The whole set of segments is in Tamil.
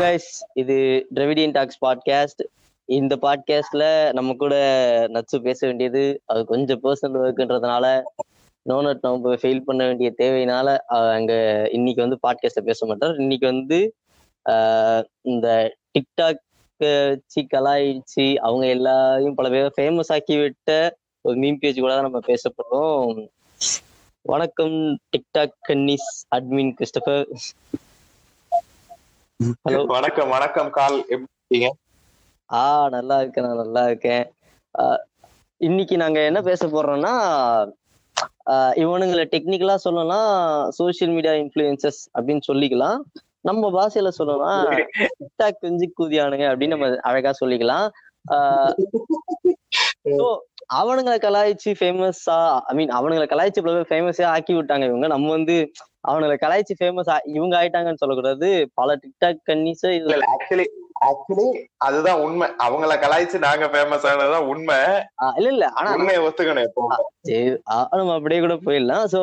கைஸ் இது டிரெவிடியன் டாக்ஸ் பாட்காஸ்ட் இந்த பாட்காஸ்ட்ல நம்ம கூட நச்சு பேச வேண்டியது அது கொஞ்சம் பர்சனல் ஒர்க்குன்றதுனால நோனட் நம்ம ஃபெயில் பண்ண வேண்டிய தேவையினால அங்க இன்னைக்கு வந்து பாட்காஸ்ட்ல பேச மாட்டார். இன்னைக்கு வந்து ஆஹ், இந்த டிக்டாக் வச்சு கலாயிச்சு அவங்க எல்லாரையும் பல பேர் ஃபேமஸ் ஆக்கி விட்ட ஒரு மீம் பேஜ் கூட தான் நம்ம பேச போறோம். வணக்கம் டிக்டாக் கன்னிஸ் அட்மின் கிறிஸ்டபர் ஹலோ. வணக்கம் வணக்கம் கால். எப்படி இருக்கீங்க? ஆ நல்லா இருக்கேன் நான் நல்லா இருக்கேன். இன்னைக்கு நாங்க என்ன பேச போறோம்னா இவனுங்களை டெக்னிக்கலா சொல்லலாம் சோஷியல் மீடியா இன்ஃப்ளூயன்சஸ் அப்படின்னு சொல்லிக்கலாம். நம்ம பாஷையில சொல்லலாம் டிக்டாக் குஞ்சு கூதியானுங்க அப்படின்னு நம்ம அழகா சொல்லிக்கலாம். அவனுங்களை கலாய்ச்சி ஃபேமஸா ஐ மீன் அவனுங்களை கலாய்ச்சி ஃபேமஸே ஆக்கி விட்டாங்க இவங்க. நம்ம வந்து அவனுங்களை கலாய்ச்சி ஃபேமஸ் இவங்க ஆயிட்டாங்கன்னு சொல்லக்கூடாது. பல டிக்டாக் கன்னிஸ இல்ல ஆக்சுவலி ஆக்சுவலி அதுதான் உண்மை. அவங்கள கலாய்ச்சு நாங்க ஃபேமஸ் ஆனதுதான் உண்மை. இல்ல இல்ல ஆனா உண்மையை ஒத்துக்கணும் எப்போ சரி, நம்ம அப்படியே கூட போயிடலாம். சோ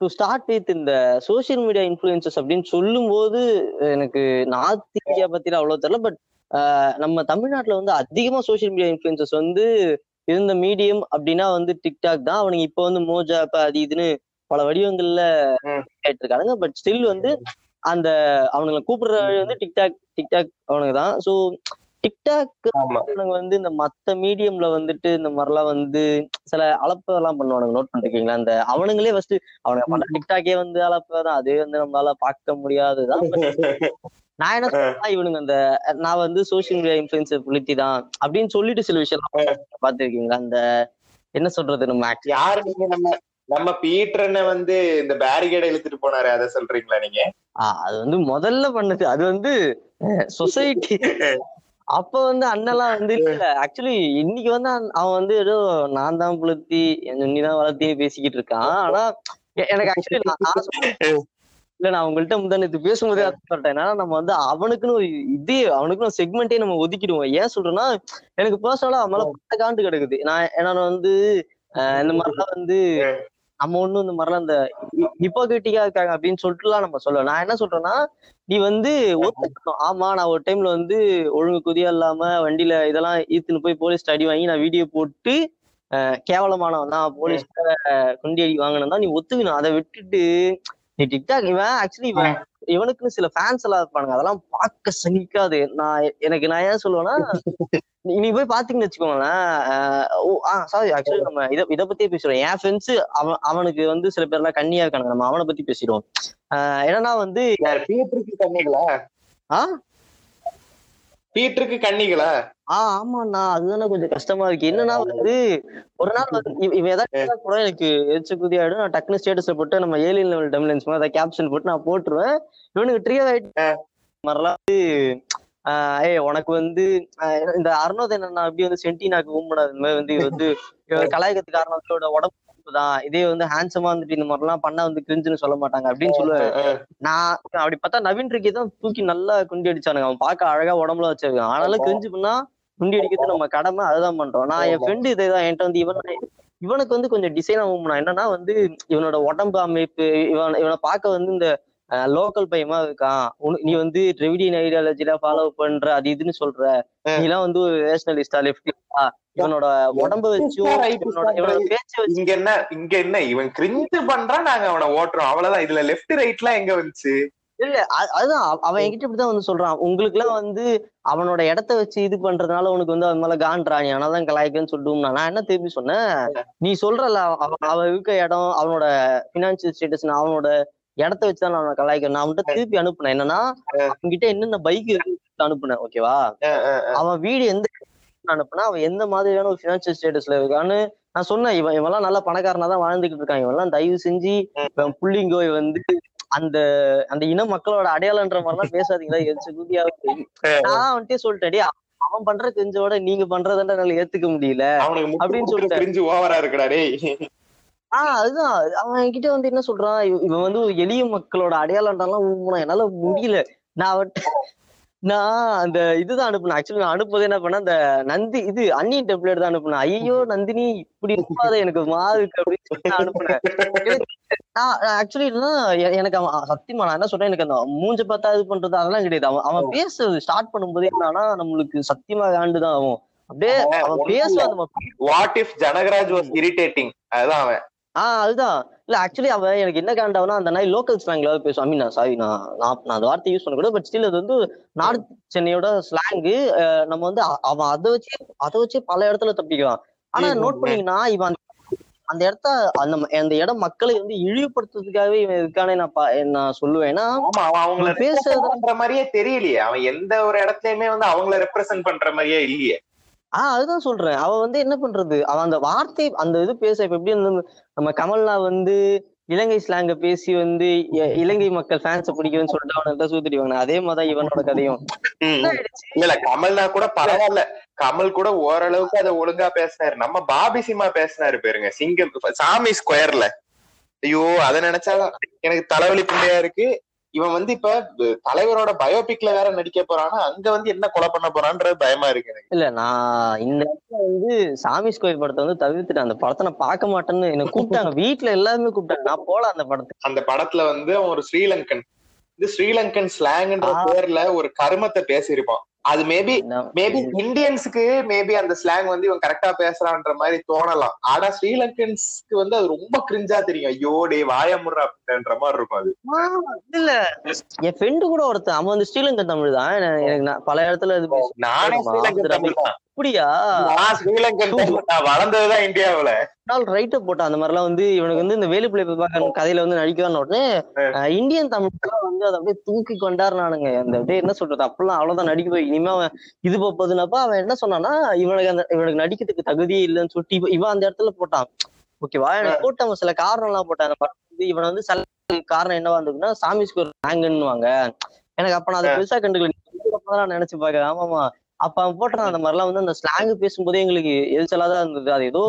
டு ஸ்டார்ட் வித் இந்த சோஷியல் மீடியா இன்ஃப்ளூயன்சஸ் அப்படின்னு சொல்லும்போது எனக்கு நார்த் இந்தியா பத்தில அவ்வளவு தெரியல பட் நம்ம தமிழ்நாட்டுல வந்து அதிகமா சோஷியல் மீடியா இன்ஃப்ளூயன்சஸ் வந்து இருந்த மீடியம் அப்படின்னா வந்து டிக்டாக் தான். அவனுங்க இப்போ வந்து மோஜா இப்ப அது இதுன்னு பல வடிவங்கள்ல ம். கேட்டு இருக்கானுங்க பட் ஸ்டில் வந்து அந்த அவனுங்களை கூப்பிடுற வழி வந்து டிக்டாக் டிக்டாக் அவனுங்க தான். ஸோ டிக்டாக் வந்து இந்த மத்த மீடியம்ல வந்துட்டு இந்த மாதிரிலாம் வந்து சில அளப்பெல்லாம் பண்ணுவானுங்க. நோட் பண்ணிருக்கீங்களா? அந்த அவனுங்களே ஃபர்ஸ்ட் அவனுங்க பண்ண டிக்டாக்கே வந்து அளப்பதான் அதே வந்து நம்மளால பார்க்க முடியாதுதான். நான் என்ன சொல்றேன்னா இவனுங்க அந்த நான் வந்து சோஷியல் மீடியா இன்ஃபுளுசர் புலித்தி தான் அப்படின்னு சொல்லிட்டு சில விஷயம் பார்த்திருக்கீங்களா? அந்த என்ன சொல்றது நம்ம யாரு நம்ம நம்ம பீட்டர்ன வந்து இந்த பேரிகேட இழுத்துட்டு போனாரு அதை சொல்றீங்களா நீங்க? அது வந்து முதல்ல பண்ணது அது வந்து சொசைட்டி அப்ப வந்து அண்ணெல்லாம் வந்து இல்ல. ஆக்சுவலி இன்னைக்கு வந்து அவன் வந்து ஏதோ நான் தான் புளுத்தி நீ தான் வளர்த்தி பேசிக்கிட்டு இருக்கான். ஆனா எனக்கு ஆக்சுவலி நான் இல்ல நான் உங்கள்ட்ட முந்தானத்து பேசும்போதே சொல்லிட்டேன் ஏன்னா நம்ம வந்து அவனுக்குன்னு ஒரு இதே அவனுக்குன்னு செக்மெண்டே நம்ம ஒதுக்கிடுவோம். ஏன் சொல்றேன்னா எனக்கு பர்சனலா அவன் மேல பட்ட காண்டு கிடக்குது. நான் ஏன்னா வந்து இந்த மாதிரிலாம் வந்து நம்ம ஒண்ணும் இந்த மாதிரிலாம் இந்த ஹிப்போகிரிட்டிக்கா இருக்காங்க அப்படின்னு சொல்லிட்டுலாம் நம்ம சொல்ல நான் என்ன சொல்றேன்னா நீ வந்து ஒத்துக்கணும். ஆமா நான் ஒரு டைம்ல வந்து ஒழுங்கு குதியா இல்லாம வண்டியில இதெல்லாம் ஈத்துன்னு போய் போலீஸ் அடி வாங்கி நான் வீடியோ போட்டு கேவலமானவன் தான். போலீஸ் குண்டி அடி வாங்கினா நீ ஒத்துக்கணும். அதை விட்டுட்டு நீ டிக்டாக் இவன் ஆக்சுவலி இவன் இவனுக்குன்னு சில ஃபேன்ஸ் எல்லாம் இருப்பானுங்க. அதெல்லாம் பார்க்க சகிக்காது. நான் எனக்கு நான் ஏன் சொல்லுவேன்னா நீ போய் பாத்தீங்கன்னு வச்சுக்கோங்களேன் சாரி ஆக்சுவலி நம்ம இத இத பத்தியே பேசுறோம். என் ஃப்ரெண்ட்ஸ் அவன் அவனுக்கு வந்து சில பேர்லாம் கண்ணியா இருக்கானுங்க. நம்ம அவனை பத்தி பேசிடுவோம். ஆஹ் என்னன்னா வந்து பீட்டருக்கு கண்ணிகளா? ஆ? பீட்டருக்கு கண்ணிகளா? ஆ ஆமாண்ணா. அதுதானே கொஞ்சம் கஷ்டமா இருக்கு. என்னன்னா வந்து ஒரு நாள் வந்து இவ- இவன் ஏதாவது கூட எனக்கு எரிச்ச குதி ஆயிடும் நான் டக்குனு ஸ்டேட்டஸ்ல போட்டு நம்ம ஏலியன் லெவல் டெம்லன்ஸ் மாதிரி ஏதாவது கேப்ஷன் போட்டு நான் போட்டுருவேன். இவனுக்கு ட்ரியர் ஆயிட்டு மாதிரிலாம் ஆஹ் ஏய் உனக்கு வந்து இந்த அருணோதய நான் அப்படி வந்து சென்டினாக்கு ஊம்படாது இந்த மாதிரி வந்து இது வந்து வந்து இவனோட உடம்பு தான். இதே வந்து ஹேண்ட்ஸமா வந்துட்டு இந்த மாதிரிலாம் பண்ணா வந்து கிரிஞ்சுன்னு சொல்ல மாட்டாங்க அப்படின்னு சொல்லுவேன் நான் அப்படி பார்த்தா நவீன் ரிக்கி தான் தூக்கி நல்லா குண்டி அடிச்சானுங்க. அவன் பார்க்க அழகா உடம்புல வச்சிருக்கான். ஆனாலும் கிரிஞ்சு பண்ணா குண்டி அடிக்கிறது நம்ம கடமை அதுதான் பண்றோம். நான் என் ஃப்ரெண்டு இதேதான் என்கிட்ட வந்து இவன் இவனுக்கு வந்து கொஞ்சம் டிசைன் ஆகும் என்னன்னா வந்து இவனோட உடம்பு அமைப்பு இவன் இவனை பார்க்க வந்து இந்த லோக்கல் பையமா இருக்கான் உனக்கு- நீ வந்து டிரெவிடியன் ஐடியாலஜில ஃபாலோ பண்ற அது இதுன்னு சொல்ற. நீ எல்லாம் வந்து ஒரு ரேஷனலிஸ்டா லெப்டிஸ்டா இவனோட உடம்ப வச்சும் இவனோட இவனோட பேச்ச வச்சு இங்க என்ன இங்க என்ன இவன் கிரிஞ்சு பண்றான் நாங்க அவனை ஓட்டுறோம். அவ்வளவுதான். இதுல லெஃப்ட் ரைட்லாம் எங்க வந்துச்சு? இல்ல அதுதான். அவ- அவன் என்கிட்ட இப்படிதான் வந்து சொல்றான். உங்களுக்கு எல்லாம் வந்து அவனோட இடத்த வச்சு இது பண்றதுனால உனக்கு வந்து அது மேல காண்றா நீ ஆனாதான் கலாய்க்கன்னு சொல்லிட்டு நான் என்ன திருப்பி சொன்னேன்? நீ சொல்றல அவன் அவன் இருக்க இடம் அவனோட பினான்சியல் ஸ்டேட்டஸ் அவனோட இடத்த வச்சுதான் நான் கலாய்க்கிறேன். நான் அவன்கிட்ட திருப்பி அனுப்புனேன். என்னன்னா அவன்கிட்ட என்னென்ன பைக் அனுப்புனேன் ஓகேவா அவன் வீடு எந்த அனுப்புனா அவன் எந்த மாதிரியான ஒரு பினான்சியல் ஸ்டேட்டஸ்ல இருக்கான்னு நான் சொன்னேன். இவன் இவன்லாம் நல்ல பணக்காரனா தான் வாழ்ந்துகிட்டு இருக்கான். இவன்லாம் தயவு செஞ்சு இவன் புள்ளிங்கோ வந்து அந்த அந்த இன மக்களோட அடையாளன்ற மாதிரிலாம் பேசாதீங்களா? எரிச்ச குதியா நான் வந்துட்டே சொல்லிட்டேன் அவன் பண்ற தெரிஞ்சோட நீங்க பண்றதுன்ற என்னால ஏத்துக்க முடியல. அப்படின்னு. சொல்லிட்டு கிரிஞ்சு ஓவரா இருக்குடா டேய். ஆஹ் அதுதான். அவன் என்கிட்ட வந்து என்ன சொல்றான்? இவ- இவன் வந்து எளிய மக்களோட அடையாளம்லாம் ஊம்புனா என்னால முடியல. நான் அவன்கிட்ட நான் அந்த இதுதான் அனுப்புனேன். ஆக்சுவலி நான் அனுப்புறது என்ன பண்ண அந்த நந்தி இது அன்னியன் டெம்ப்ளேட் தான் அனுப்புனேன். ஐயோ நந்தினி இப்படி இருப்பாத எனக்கு மாறு இருக்கு அப்படின்னு சொல்லி நான் அனுப்புனேன். ஆக்சுவலி எனக்கு அவன் சத்தியமா நான் என்ன சொல்றேன்? எனக்கு அந்த மூஞ்ச பார்த்தா இது பண்றது அதெல்லாம் கிடையாது. அவன் அவன் பேசுறது ஸ்டார்ட் பண்ணும்போதே என்னன்னா நம்மளுக்கு சத்தியமா காண்டுதான் ஆகும் அப்படியே அவன் பேசுவான் what if Janagaraj was irritating அதுதான் அவன். ஆஹ் அதுதான். இல்ல ஆக்சுவலி அவன் எனக்கு என்ன காண்டாவனா அந்த நாய் லோக்கல் ஸ்லாங்ல பேசுவான் ஐ மீன் சாரி நான் நான் அந்த வார்த்தை யூஸ் பண்ணக்கூடாது பட் ஸ்டில் அது வந்து நார்த் சென்னையோட ஸ்லாங்கு நம்ம வந்து அவன் அதை வச்சு அதை வச்சு பல இடத்துல தப்பிக்கலாம். ஆனா நோட். பண்ணீங்கன்னா இவன் அந்த- இடத்த அந்த அந்த இடம் மக்களை வந்து இழிவுபடுத்துறதுக்காகவே இவன் இருக்கானே நான் நான் சொல்லுவேன். ஏன்னா ஆமா அவன் அவங்கள அவன் பேசுறது represent பண்ற மாதிரியே தெரியலையே. அவன் எந்த ஒரு இடத்துலயுமே வந்து அவங்கள ரெப்ரசென்ட் பண்ற மாதிரியே இல்லையே. ஆஹ் அதுதான் சொல்றேன். அவ வந்து என்ன பண்றது? அவன் அந்த வார்த்தை அந்த இது பேச இப்ப எப்படி வந்து நம்ம கமல்னா வந்து இலங்கை ஸ்லாங்க பேசி வந்து இலங்கை மக்கள் ஃபேன்ஸ பிடிக்கும்னு சொல்லிட்டு அவனை சூத்திடுவாங்க அதே மாதிரிதான் இவனோட கதையும். இல்ல கமல்னா கூட பரவாயில்ல. கமல் கூட ஓரளவுக்கு அதை ஒழுங்கா பேசினாரு. நம்ம பாபி சிமா பேசினாரு பாருங்க. சிங்கம் சாமி ஸ்கொயர்ல ஐயோ அதை நினைச்சாதான் எனக்கு தலைவலி பிள்ளையா இருக்கு. இவன் வந்து இப்ப தலைவரோட பயோபிக்ல வேற நடிக்க போறானா அங்க வந்து என்ன கொலை பண்ண போறான்றது பயமா இருக்கு எனக்கு. இல்ல நான் இந்த இடத்துல வந்து சாமி ஸ்கொயர் படத்தை வந்து தவிர்த்துட்டேன். அந்த படத்தை நான் பார்க்க மாட்டேன்னு என்ன கூப்பிட்டாங்க. வீட்டுல எல்லாருமே கூப்பிட்டாங்க. நான் போல அந்த படத்துக்கு. அந்த படத்துல வந்து அவன் ஒரு ஸ்ரீலங்கன். இது ஸ்ரீலங்கன் ஸ்லாங்ன்ற. பேர்ல ஒரு கருமத்தை பேசியிருப்பான். அது மேபி மேபி இந்தியன்ஸுக்கு மேபி அந்த ஸ்லாங் வந்து இவன் கரெக்டா பேசுறான்ற மாதிரி தோணலாம். ஆனா ஸ்ரீலங்கன்ஸ்க்கு வந்து அது ரொம்ப கிரிஞ்சா தெரியும். ஐயோ டே வாயமுடுற அப்படின்ற மாதிரி இருக்கும் அது. இல்ல. என் ஃப்ரெண்டு கூட ஒருத்தன். அவன் வந்து ஸ்ரீலங்கன் தமிழ் தான். எனக்கு பல இடத்துல இது நானே ஸ்ரீலங்கன் தமிழ் தான். அப்படியா? ஸ்ரீலங்கன் தமிழ் நான் வளர்ந்ததுதான் இந்தியாவுல. நாள் ரைட்ட போட்டான் அந்த மாதிரிலாம் வந்து இவனுக்கு வந்து இந்த வேலுப்பிள்ளை பிரபாகரன் கதையில வந்து நடிக்கவான உடனே இந்தியன் தமிழ்லாம் வந்து அதை அப்படியே தூக்கி கொண்டாடுனானுங்க. அந்த அப்படியே என்ன சொல்றது அப்பெல்லாம் அவ்வளவுதான் நடிக்க போய் இனிமே அவன் இது போகுதுனப்ப அவன் என்ன சொன்னான்னா இவனுக்கு அந்த இவனுக்கு நடிக்கிறதுக்கு தகுதியே இல்லைன்னு சொல்லிட்டு இவன் அந்த இடத்துல போட்டான். ஓகேவா எனக்கு போட்டு அவன் சில காரணம் எல்லாம் போட்டான் வந்து இவன் வந்து சில காரணம் என்னவா இருந்ததுன்னா சாமி ஸ்கோர் வாங்க எனக்கு அப்ப நான் அதை பெருசா கண்டுக்கல. நான் நினைச்சு பாக்க ஆமாமா அப்ப அவன் போட்டான். அந்த மாதிரிலாம் வந்து அந்த ஸ்லாங் பேசும்போதே எங்களுக்கு எரிச்சலா தான் இருந்தது. அது ஏதோ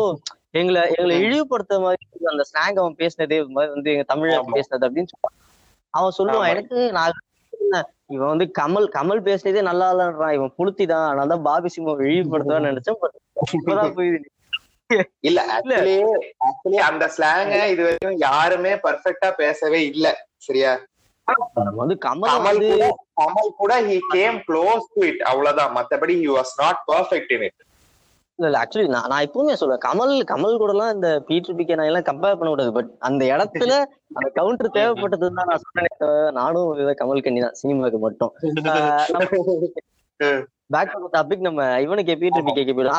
எங்களை எங்களை இழிவுபடுத்த மாதிரி அந்த ஸ்லாங் அவன் பேசினதே மாதிரி வந்து எங்க தமிழ். பேசினது அப்படின்னு சொல்லுவான். அவன் சொல்லுவான். எனக்கு நான் இவன் வந்து கமல் கமல் பேசினதே நல்லா இல்லைன்றான். இவன் புளுத்தி தான் நான் தான் பாபி சிம்மா இழிவுபடுத்துவான்னு நினைச்சேன். இப்பதான் புரியுது. இல்ல ஆக்சுவலி அந்த ஸ்லாங்க இது வரைக்கும் யாருமே பர்ஃபெக்டா பேசவே இல்ல. சரியா? வந்து கமல் கூட கமல் கூட he came close to it அவ்வளவுதான். மத்தபடி he was not perfect in it இல்ல இல்ல ஆக்சுவலி நான் நான் எப்பவுமே சொல்லுவேன் கமல் கமல் கூட எல்லாம் இந்த பீட்டர் பிகே நான் எல்லாம் கம்பேர் பண்ண கூடாது. பட் அந்த இடத்துல அந்த கவுண்டர் தேவைப்பட்டதுன்னு தான் நான் சொன்னேனே நானும் கமல் கண்ணி தான் சினிமாவுக்கு மட்டும். பேக் டு டாபிக் நம்ம இவனுக்கு பீட்டர் பிகே போயிடும்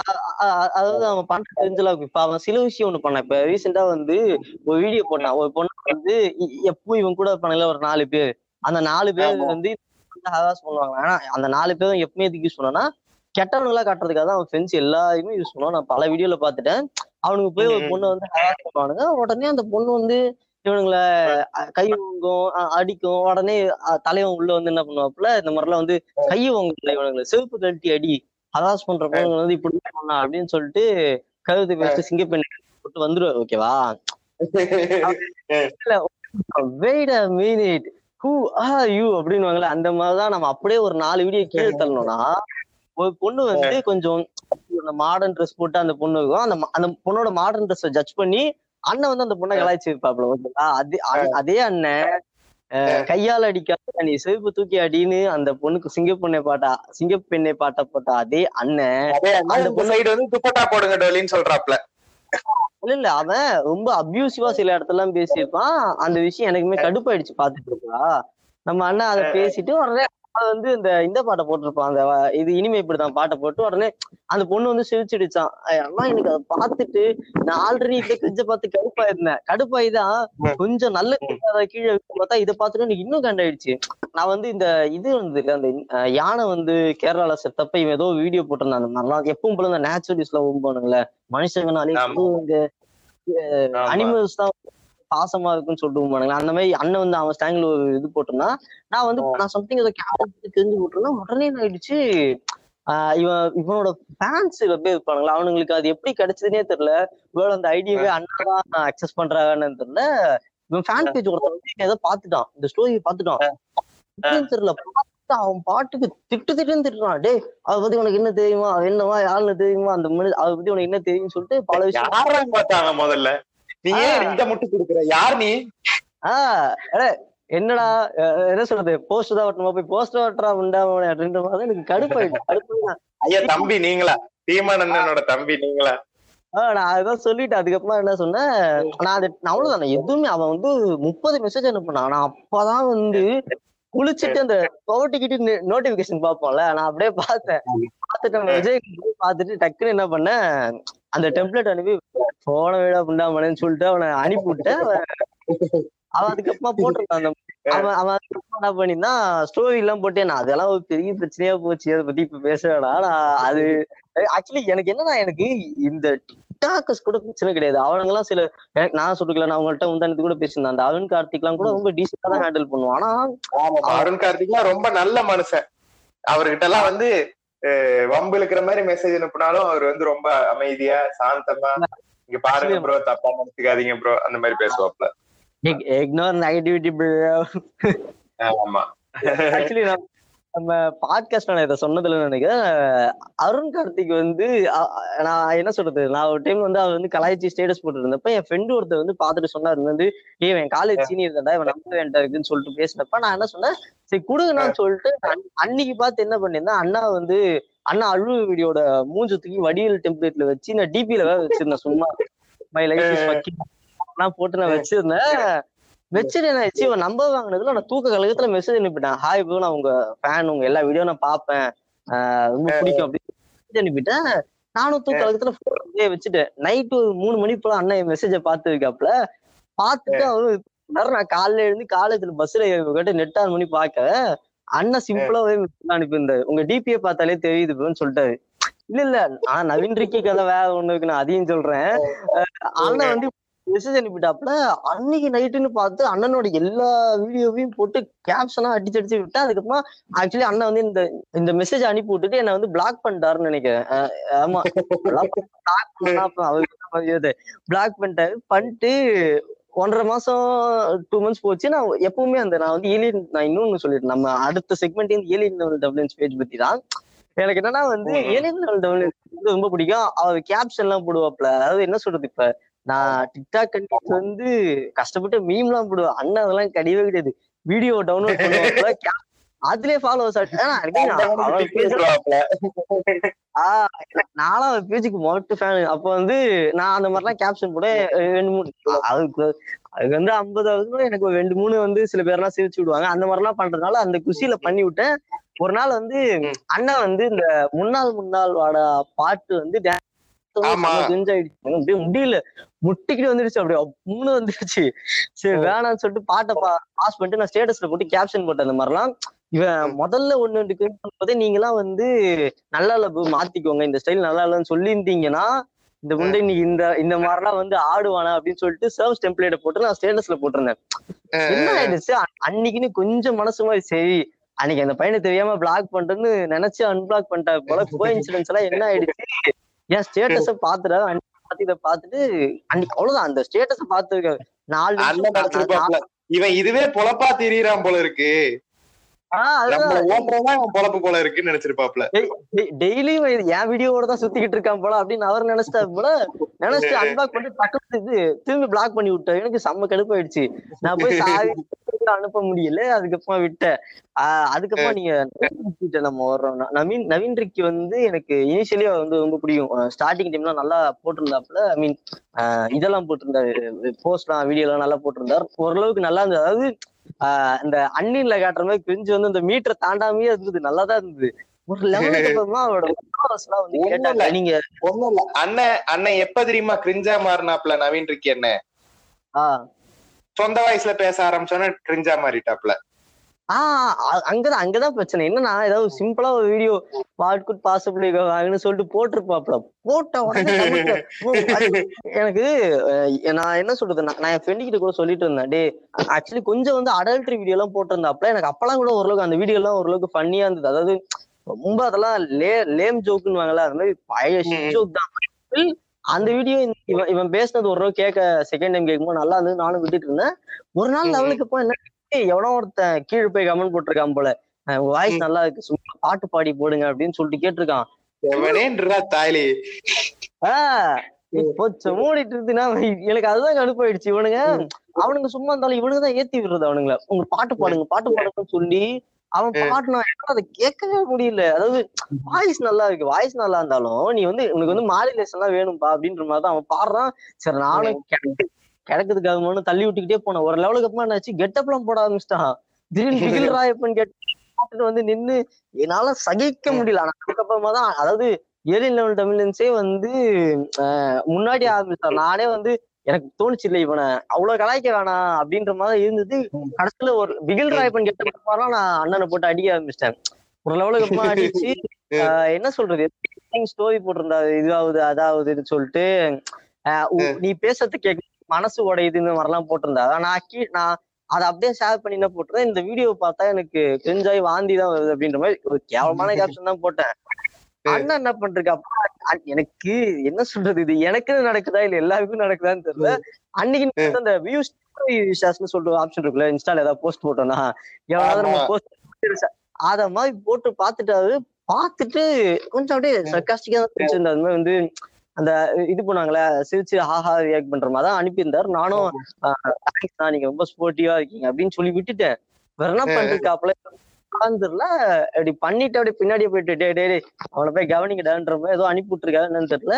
அதாவது அவன் பண்ற தெரிஞ்சல இப்ப அவன் சில விஷயம் ஒண்ணு பண்ணான். இப்ப ரீசெண்டா வந்து ஒரு வீடியோ போட்டான். ஒரு பொண்ணு வந்து எப்பவும் இவன் கூட பண்ணல ஒரு நாலு பேர். அந்த நாலு பேர். வந்து ஹராஸ் பண்ணுவாங்க. ஆனா அந்த நாலு பேரும் எப்பவுமே எதுக்கு யூஸ் பண்ணோம்னா கெட்டவனுங்களா காட்டுறதுக்காக தான் அவன் ஃப்ரெண்ட்ஸ் எல்லாருமே யூஸ் பண்ணுவான். நான் பல வீடியோல பாத்துட்டேன் அவனுக்கு போய் ஒரு. பொண்ணை வந்து ஹராஸ் பண்ணுவானுங்க. உடனே அந்த பொண்ணு வந்து இவனுங்களை கை ஓங்கும் அடிக்கும் உடனே தலைவன் உள்ள வந்து என்ன பண்ணுவாப்புல இந்த மாதிரிலாம் வந்து கை ஓங்கல இவனுங்களை செருப்பு கழட்டி அடி ஹராஸ் பண்ற பொண்ணுங்களை வந்து இப்படி பண்ணா அப்படின்னு சொல்லிட்டு கழுத்து பேசிட்டு சிங்கப்பெண் போட்டு வந்துருவாரு ஓகேவா? Wait a minute who are you அப்படின்னுவாங்கல்ல அந்த மாதிரிதான் நம்ம அப்படியே ஒரு நாலு வீடியோ கீழே தள்ளணும்னா ஒரு பொண்ணு வந்து கொஞ்சம் மாடர்ன் ட்ரெஸ் போட்டு அந்த பொண்ணு இருக்கும் அந்த அந்த பொண்ணோட மாடர்ன் ட்ரெஸ் ஜட்ஜ் பண்ணி அண்ணன் வந்து அந்த பொண்ணை கலாய்ச்சிருப்பாப்ல ஓகேவா? அதே அ- அதே அண்ணன் கையால அடிக்காத நீ செருப்பு தூக்கி அடின்னு அந்த பொண்ணுக்கு சிங்கப்பெண்ணை பாட்டா சிங்கப்பெண்ணை பாட்டை போட்ட அதே அண்ணன் அந்த சைடு வந்து துப்பட்டா போடுங்க டோலின்னு சொல்றாப்ல இல்ல இல்ல அவன் ரொம்ப அபியூசிவா சில இடத்துல எல்லாம் பேசியிருப்பான். அந்த விஷயம் எனக்குமே கடுப்பாயிடுச்சு பாத்துட்டு இருக்கா? நம்ம அண்ணன் அதை பேசிட்டு உடனே அவன் வந்து இந்த இந்த பாட்டை போட்டிருப்பான் அந்த இது இனிமே இப்படிதான் பாட்டை போட்டு உடனே அந்த பொண்ணு வந்து சிரிச்சிடுச்சான் அண்ணா எனக்கு அதை பார்த்துட்டு நான் ஆல்ரெடி இந்த கிரிஞ்ச பார்த்து கடுப்பாயிருந்தேன். கடுப்பாயிதான் கொஞ்சம் நல்ல அதை கீழே பார்த்தா இதை பார்த்துட்டு எனக்கு இன்னும் கண்டாயிடுச்சு. நான் வந்து இந்த இது வந்து அந்த யானை வந்து கேரளால செத்தப்ப இவன் ஏதோ வீடியோ போட்டிருந்தான். அந்த மாதிரிலாம் எப்பவும் போல இந்த நேச்சுரலிஸ்ட்ல மனுஷங்கனாலே. அதுவும் இந்த ஆமா. அனிமல்ஸ் தான் பாசமா இருக்குன்னு சொல்லிட்டு போனாங்க அந்த மாதிரி அண்ணன் வந்து அவன் ஸ்டாங்ல ஒரு இது போட்டிருந்தான். நான் வந்து நான் சம்திங் ஏதோ கேரளா தெரிஞ்சு போட்டிருந்தேன். உடனே ஆயிடுச்சு? ஆஹ் இவன் இவனோட ஃபேன்ஸ் சில பேர் இருப்பானுங்களா? அவனுங்களுக்கு அது எப்படி கிடைச்சதுன்னே தெரியல. வேற அந்த ஐடியாவே அண்ணா தான் அக்சஸ் பண்றாங்கன்னு தெரியல. இவன் ஃபேன் பேஜ் ஒருத்தன் ஏதோ பாத்துட்டான் இந்த ஸ்டோரி பாத்துட்டான் தெரியல. அவன் பாட்டுக்கு திட்டு திட்டுன்னு திட்டுறான். டேய் அதை பத்தி உனக்கு என்ன தெரியுமா? என்னவா யாருன்னு தெரியுமா? அந்த மனு அதை பத்தி உனக்கு என்ன தெரியும்னு சொல்லிட்டு பல விஷயம் முதல்ல? நீ ஏன் இந்த முட்டு கொடுக்குற? யார் நீ? ஆஹ் என்னடா என்ன சொல்றது? போஸ்ட் தான் ஓட்டணுமா போய் போஸ்ட் ஓட்டுறா உண்டா அப்படின்ற மாதிரி எனக்கு கடுப்பாயிட்டு கடுப்பாயிட்டு ஐயா தம்பி நீங்களா? சீமானந்தனோட தம்பி நீங்களா? ஆஹ் நான் அதான் சொல்லிட்டேன். அதுக்கப்புறம் என்ன சொன்னேன்? நான் அது அவ்வளவுதான். எதுவுமே அவன் வந்து முப்பது மெசேஜ் அனுப்புனான். நான் அப்பதான் வந்து குளிச்சுட்டு அந்த துவட்டிக்கிட்டு நோட்டிபிகேஷன் பார்ப்போம்ல. நான் அப்படியே பார்த்தேன். பார்த்துட்டு விஜய் பார்த்துட்டு டக்குன்னு என்ன பண்ணேன்? அந்த டெம்ப்ளேட் அனுப்பி போன விட புண்டாமனு சொல்லிட்டு அவனை அனுப்பி விட்டேன் அவன் அதுக்கப்புறமா போட்டிருந்தான் அந்த அவன் அவன் அதுக்கப்புறம் என்ன பண்ணிருந்தான் ஸ்டோரி எல்லாம் போட்டேன் நான் அதெல்லாம் ஒரு பெரிய பிரச்சனையா போச்சு. அதை பத்தி இப்ப பேசுறடா நான் அது ஆக்சுவலி எனக்கு என்னன்னா எனக்கு இந்த டிக்டாக்கர்ஸ் கூட பிரச்சனை கிடையாது. அவனுங்க எல்லாம் சில எனக்கு நான் சொல்லிக்கல நான் அவங்கள்ட்ட முந்தானத்து கூட பேசியிருந்தேன். அந்த அருண் கார்த்திக் எல்லாம் கூட ரொம்ப டீசெண்டா தான் ஹேண்டில் பண்ணுவான். ஆனா அருண் கார்த்திக்லாம் ரொம்ப நல்ல மனுஷன். அவர்கிட்ட எல்லாம் வந்து வம்பு இழுக்கிற மாதிரி மெசேஜ் அனுப்புனாலும் அவர் வந்து ரொம்ப அமைதியா சாந்தமா இங்க பாருங்க ப்ரோ தப்பா நினைச்சுக்காதீங்க ப்ரோ அந்த மாதிரி பேசுவாப்ல. இக்னோர் நெகட்டிவிட்டி ஆமா. ஆக்சுவலி நம்ம பாட்காஸ்ட் நான் இதை சொன்னதுல நினைக்கிறேன். அருண் கார்த்திக் வந்து நான் என்ன சொல்றது? நான் ஒரு டைம் வந்து அவர் வந்து கலாய்ச்சி ஸ்டேட்டஸ் போட்டுருந்தப்ப என் ஃப்ரெண்டு ஒருத்தர் வந்து பார்த்துட்டு சொன்னார். வந்து ஏய் இவன் காலேஜ் சீனியர் தான்டா இவன் நம்ப வேண்டாம் இருக்குன்னு சொல்லிட்டு பேசினப்ப நான் என்ன சொன்னேன்? சரி கொடுங்கண்ணான்னு சொல்லிட்டு அன்- அன்னைக்கு பார்த்து என்ன பண்ணியிருந்தேன்? அண்ணா வந்து அண்ணா அழு வீடியோட மூஞ்சு தூக்கி வடிவேல் டெம்ப்ளேட்ல வச்சு நான் டிபில வேற வச்சிருந்தேன் சும்மா மை லைஃப் இஸ் நான் போட்டு நான் வச்சிருந்தேன். வச்சுட்டு என்ன ஆச்சு இவன் நம்ப வாங்கினதுல நான் தூக்க கழகத்துல மெசேஜ் அனுப்பிட்டேன். ஹாய் ப்ரோ நான் உங்க ஃபேன் உங்க எல்லா வீடியோ நான் பார்ப்பேன். ஆஹ் ரொம்ப பிடிக்கும் அப்படின்னு அனுப்பிட்டேன். நானும் தூக்க கழகத்துல போன் வச்சுட்டேன். நைட்டு ஒரு மூணு மணி போல அண்ணன் மெசேஜை பார்த்துருக்காப்ல பார்த்துட்டு அவரு நான் காலைல எழுந்து காலேஜ்ல பஸ்ல கேட்டு நெட் ஆன் பண்ணி பார்க்க அண்ணன் சிம்பிளாவே அனுப்பியிருந்தாரு உங்க டிபியை பார்த்தாலே தெரியுது ப்ரோன்னு சொல்லிட்டாரு இல்ல இல்ல ஆனா நவீன் ரிக்கி கதை வேற ஒண்ணு இருக்கு நான் அதையும் சொல்றேன் அண்ணன் வந்து மெசேஜ் அனுப்பிட்டாப்ல அன்னைக்கு நைட்டுன்னு பார்த்து அண்ணனோட எல்லா வீடியோவையும் போட்டு கேப்ஷனா அடிச்சு அடிச்சு விட்டா அதுக்கப்புறமா ஆக்சுவலி அண்ணன் வந்து இந்த இந்த மெசேஜ் அனுப்பி விட்டுட்டு என்ன வந்து பிளாக் பண்ணிட்டாருன்னு நினைக்கிறேன் ஆமா பிளாக் பண்ணா பிளாக் பண்ணிட்டாரு பண்ணிட்டு ஒன்றரை மாசம் டூ மந்த்ஸ் போச்சு. நான் எப்பவுமே அந்த நான் வந்து ஏலியன் நான் இன்னொன்னு சொல்லிட்டேன். நம்ம அடுத்த செக்மெண்ட் ஏலியன் லெவல் டெவலன்ஸ் பேஜ் பத்தி தான். எனக்கு என்னன்னா வந்து. ஏலியன் லெவல் டெவலன்ஸ் ரொம்ப பிடிக்கும். அவர் கேப்ஷன் எல்லாம் போடுவாப்ல. அதாவது என்ன சொல்றது இப்ப? நான் டிக்டாக் கண்டென்ட் வந்து கஷ்டப்பட்டு மீம் எல்லாம் போடுவேன். அண்ணன் அதெல்லாம் கிடையவே கிடையாது. வீடியோ டவுன்லோட் cap- அதுலயே ஃபாலோவர்ஸ் நானும் அவர் பேஜுக்கு மொட்டு ஃபேன் அப்ப வந்து நான் அந்த மாதிரிலாம் கேப்ஷன் போட ரெண்டு மூணு அதுக்கு அதுக்கு வந்து ஐம்பதாவது எனக்கு ரெண்டு மூணு வந்து சில பேர்லாம் சிரிச்சு விடுவாங்க. அந்த மாதிரிலாம் பண்றதுனால அந்த குஷியில பண்ணி விட்டேன் ஒரு நாள் வந்து. அண்ணா வந்து இந்த முன்னாள் முன்னாள் வாடா பாட்டு வந்து அப்படியே முடியல. முட்டிக்கிட்டு வந்துருச்சு. அப்படியே மூணு வந்துருச்சு. சரி வேணாம்னு சொல்லிட்டு பாட்டை பாஸ் பண்ணிட்டு நான் ஸ்டேட்டஸ்ல போட்டு கேப்ஷன் போட்டேன். அந்த மாதிரிலாம் இவன் முதல்ல ஒண்ணு நீங்க எல்லாம் வந்து நல்லா இல்ல மாத்திக்கோங்க. இந்த ஸ்டைல் நல்லா இல்லைன்னு சொல்லியிருந்தீங்கன்னா இந்த முண்டை நீ இந்த இந்த மாதிரிலாம் வந்து ஆடுவானா அப்படின்னு சொல்லிட்டு சர்வ்ஸ் டெம்ப்ளேட்டை போட்டு நான் ஸ்டேட்டஸ்ல போட்டிருந்தேன். என்ன ஆயிடுச்சு? அன்னைக்குன்னு கொஞ்சம் மனசு மாதிரி சரி அன்னைக்கு அந்த பையனை தெரியாம பிளாக் பண்றேன்னு நினைச்சு அன்பிளாக் பண்ணிட்டா போல கோ இன்சிடென்ட்ஸ் எல்லாம் என்ன ஆயிடுச்சு? என் ஸ்டேட்டஸ பாத்துட்டா பார்த்து இதை பார்த்துட்டு அன்னைக்கு அவ்வளவுதான். அந்த ஸ்டேட்டஸ பார்த்து நாலு இவன் இதுவே பொழப்பா திரியறான் போல இருக்கு. பொழப்பு போல இருக்குன்னு நினைச்சிருப்பாப்ல. டெய்லியும் என் வீடியோவோட தான் சுத்திக்கிட்டு இருக்கான் போல அப்படின்னு அவர் நினைச்சிட்டாரு போல நினைச்சிட்டு அன்பிளாக் டக்குனு இது திரும்பி பிளாக் பண்ணி விட்டாரு எனக்கு செம்ம கடுப்பாயிடுச்சு. நான் போய் அனுப்ப முடியல. அதுக்கப்புறம் விட்டேன். அதுக்கப்புறம் நீங்க நம்ம வர்றோம் நவீன் நவீன் ரிக்கி வந்து எனக்கு இனிஷியலி வந்து ரொம்ப பிடிக்கும். ஸ்டார்டிங் டைம்லாம் நல்லா போட்டிருந்தாப்புல. ஐ மீன் இதெல்லாம் போட்டிருந்தாரு. போஸ்ட்லாம் வீடியோலாம் நல்லா போட்டிருந்தாரு. ஓரளவுக்கு நல்லா இருந்தது. அதாவது ஆஹ் இந்த அண்ணின்ல காட்டுற மாதிரி கிரிஞ்சு வந்து அந்த மீட்டரை தாண்டாமையே இருந்தது. நல்லா தான் இருந்தது. ஒரு லெவலுக்கு அப்புறமா அவரோட வந்து கேட்டாங்க. நீங்க ஒண்ணும் இல்ல அண்ணன் அண்ணன் எப்ப தெரியுமா கிரிஞ்சா மாறினாப்ல நவீன் இருக்கி என்ன ஆஹ் சொந்த வயசுல பேச ஆரம்பிச்சோன்னா கிரிஞ்சா மாறிட்டாப்ல. ஆஹ் அங்கதான் அங்கதான் பிரச்சனை. என்னன்னா ஏதாவது சிம்பிளா ஒரு வீடியோ வாட் குட் பாசிபிளி சொல்லிட்டு போட்டிருப்பாப்ல. போட்ட உடனே கமெண்ட்ல, "ஓ, அது- எனக்கு நான் என்ன சொல்றது நான் என் ஃப்ரெண்டு கிட்ட கூட சொல்லிட்டு இருந்தேன் டே ஆக்சுவலி கொஞ்சம் வந்து அடல்ட்ரி வீடியோ எல்லாம் போட்டிருந்தாப்ல எனக்கு அப்பெல்லாம் கூட ஓரளவுக்கு அந்த வீடியோ எல்லாம் ஓரளவுக்கு ஃபன்னியா இருந்தது. அதாவது ரொம்ப அதெல்லாம் லே லேம் ஜோக்குன்னு வாங்கல. அது மாதிரி பழைய. ஜோக் தான். அந்த வீடியோ இவன் இவன் பேசினது ஒரு கேட்க செகண்ட் டைம் கேட்கும்போது நல்லா இருந்தது. நானும் விட்டுட்டு இருந்தேன். ஒரு நாள். லெவலுக்கு அப்போ என்ன எவனோ ஒருத்தன் கீழே போய் கமெண்ட் போட்டிருக்கான் போல. வாய்ஸ் நல்லா இருக்கு. சும்மா பாட்டு பாடி போடுங்க அப்படின்னு சொல்லிட்டு கேட்டிருக்கான். தாலி. ஆஹ் மூடிட்டு இருந்துன்னா எனக்கு அதுதான் கடுப்பாயிடுச்சு இவனுங்க. அவனுங்க சும்மா இருந்தாலும் இவனுங்க தான் ஏத்தி விடுறது அவனுங்கள. உங்க பாட்டு பாடுங்க பாட்டு பாடுங்கன்னு சொல்லி அவன் பாட்டுனா அதை கேட்கவே முடியல. அதாவது வாய்ஸ் நல்லா இருக்கு. வாய்ஸ் நல்லா இருந்தாலும் நீ வந்து உனக்கு வந்து மாடுலேஷன் எல்லாம் வேணும்பா அப்படின்ற மாதிரி தான் அவன் பாடுறான். சரி நானும் கிடக்கு கிடக்குதுக்காக தள்ளி விட்டுக்கிட்டே போனேன். ஒரு லெவலுக்கு அப்புறமா என்னாச்சு? கெட்டப் எல்லாம் போட ஆரம்பிச்சிட்டான். திடீர்னு பிகில் ராயப்பன் கேட்டு வந்து நின்னு என்னால சகிக்க முடியல. ஆனா அதுக்கப்புறமா தான் அதாவது ஏழியன் லெவல் தமிழன்ஸே வந்து முன்னாடி ஆரம்பிச்சார் நானே வந்து எனக்கு தோணுச்சு இல்லை இவனை அவ்வளவு கலாய்க்க வேணாம். அப்படின்ற மாதிரி இருந்தது. கடைசியில ஒரு பிகில் ராயப்பன் கெட்ட மாதிரிலாம் நான் அண்ணனை போட்டு அடிக்க ஆரம்பிச்சிட்டேன். ஒரு லெவலுக்கு அப்புறமா அடிச்சு என்ன சொல்றது? ஸ்டோரி போட்டிருந்தாரு. இதாவது அதாவதுன்னு சொல்லிட்டு நீ பேசுறது கேட்க மனசு உடையுது இந்த மாதிரிலாம் போட்டிருந்தா. நான் கீ நான் அதை அப்படியே ஷேர் பண்ணி என்ன போட்டிருந்தேன். இந்த வீடியோ பார்த்தா எனக்கு கிரிஞ்சாய் வாந்தி தான் வருது அப்படின்ற மாதிரி ஒரு கேவலமான கேப்ஷன் தான் போட்டேன். அண்ணன் என்ன பண்றது அப்பா எனக்கு என்ன சொல்றது இது? எனக்குன்னு நடக்குதா? இல்ல எல்லாருக்கும் நடக்குதான்னு தெரியல. அன்னைக்கு அந்த வியூஸ் ஷேர்ஸ்னு சொல்லிட்டு ஆப்ஷன் இருக்குல்ல இன்ஸ்டால ஏதாவது போஸ்ட் போட்டோம்னா. எவனாவது நம்ம. போஸ்ட் அத மாதிரி போட்டு பார்த்துட்டாரு பார்த்துட்டு கொஞ்சம் அப்படியே சர்க்காஸ்டிக்கா தான் பிடிச்சிருந்தா அது மாதிரி வந்து அந்த இது பண்ணாங்களே சிரிச்சு ஹாஹா ரியாக்ட் பண்ற மாதிரி தான் அனுப்பியிருந்தாரு. நானும் தேங்க்ஸ் தான் நீங்க ரொம்ப ஸ்போர்ட்டிவா இருக்கீங்க அப்படின்னு சொல்லி விட்டுட்டேன். வேற என்ன பண்றதுக்காப்புல உட்காந்துருல அப்படி பண்ணிட்டு அப்படி பின்னாடி போயிட்டு டே டே அவனை போய் கவனிக்கடான்ற மாதிரி ஏதோ அனுப்பி விட்டுருக்காரு என்னன்னு தெரியல.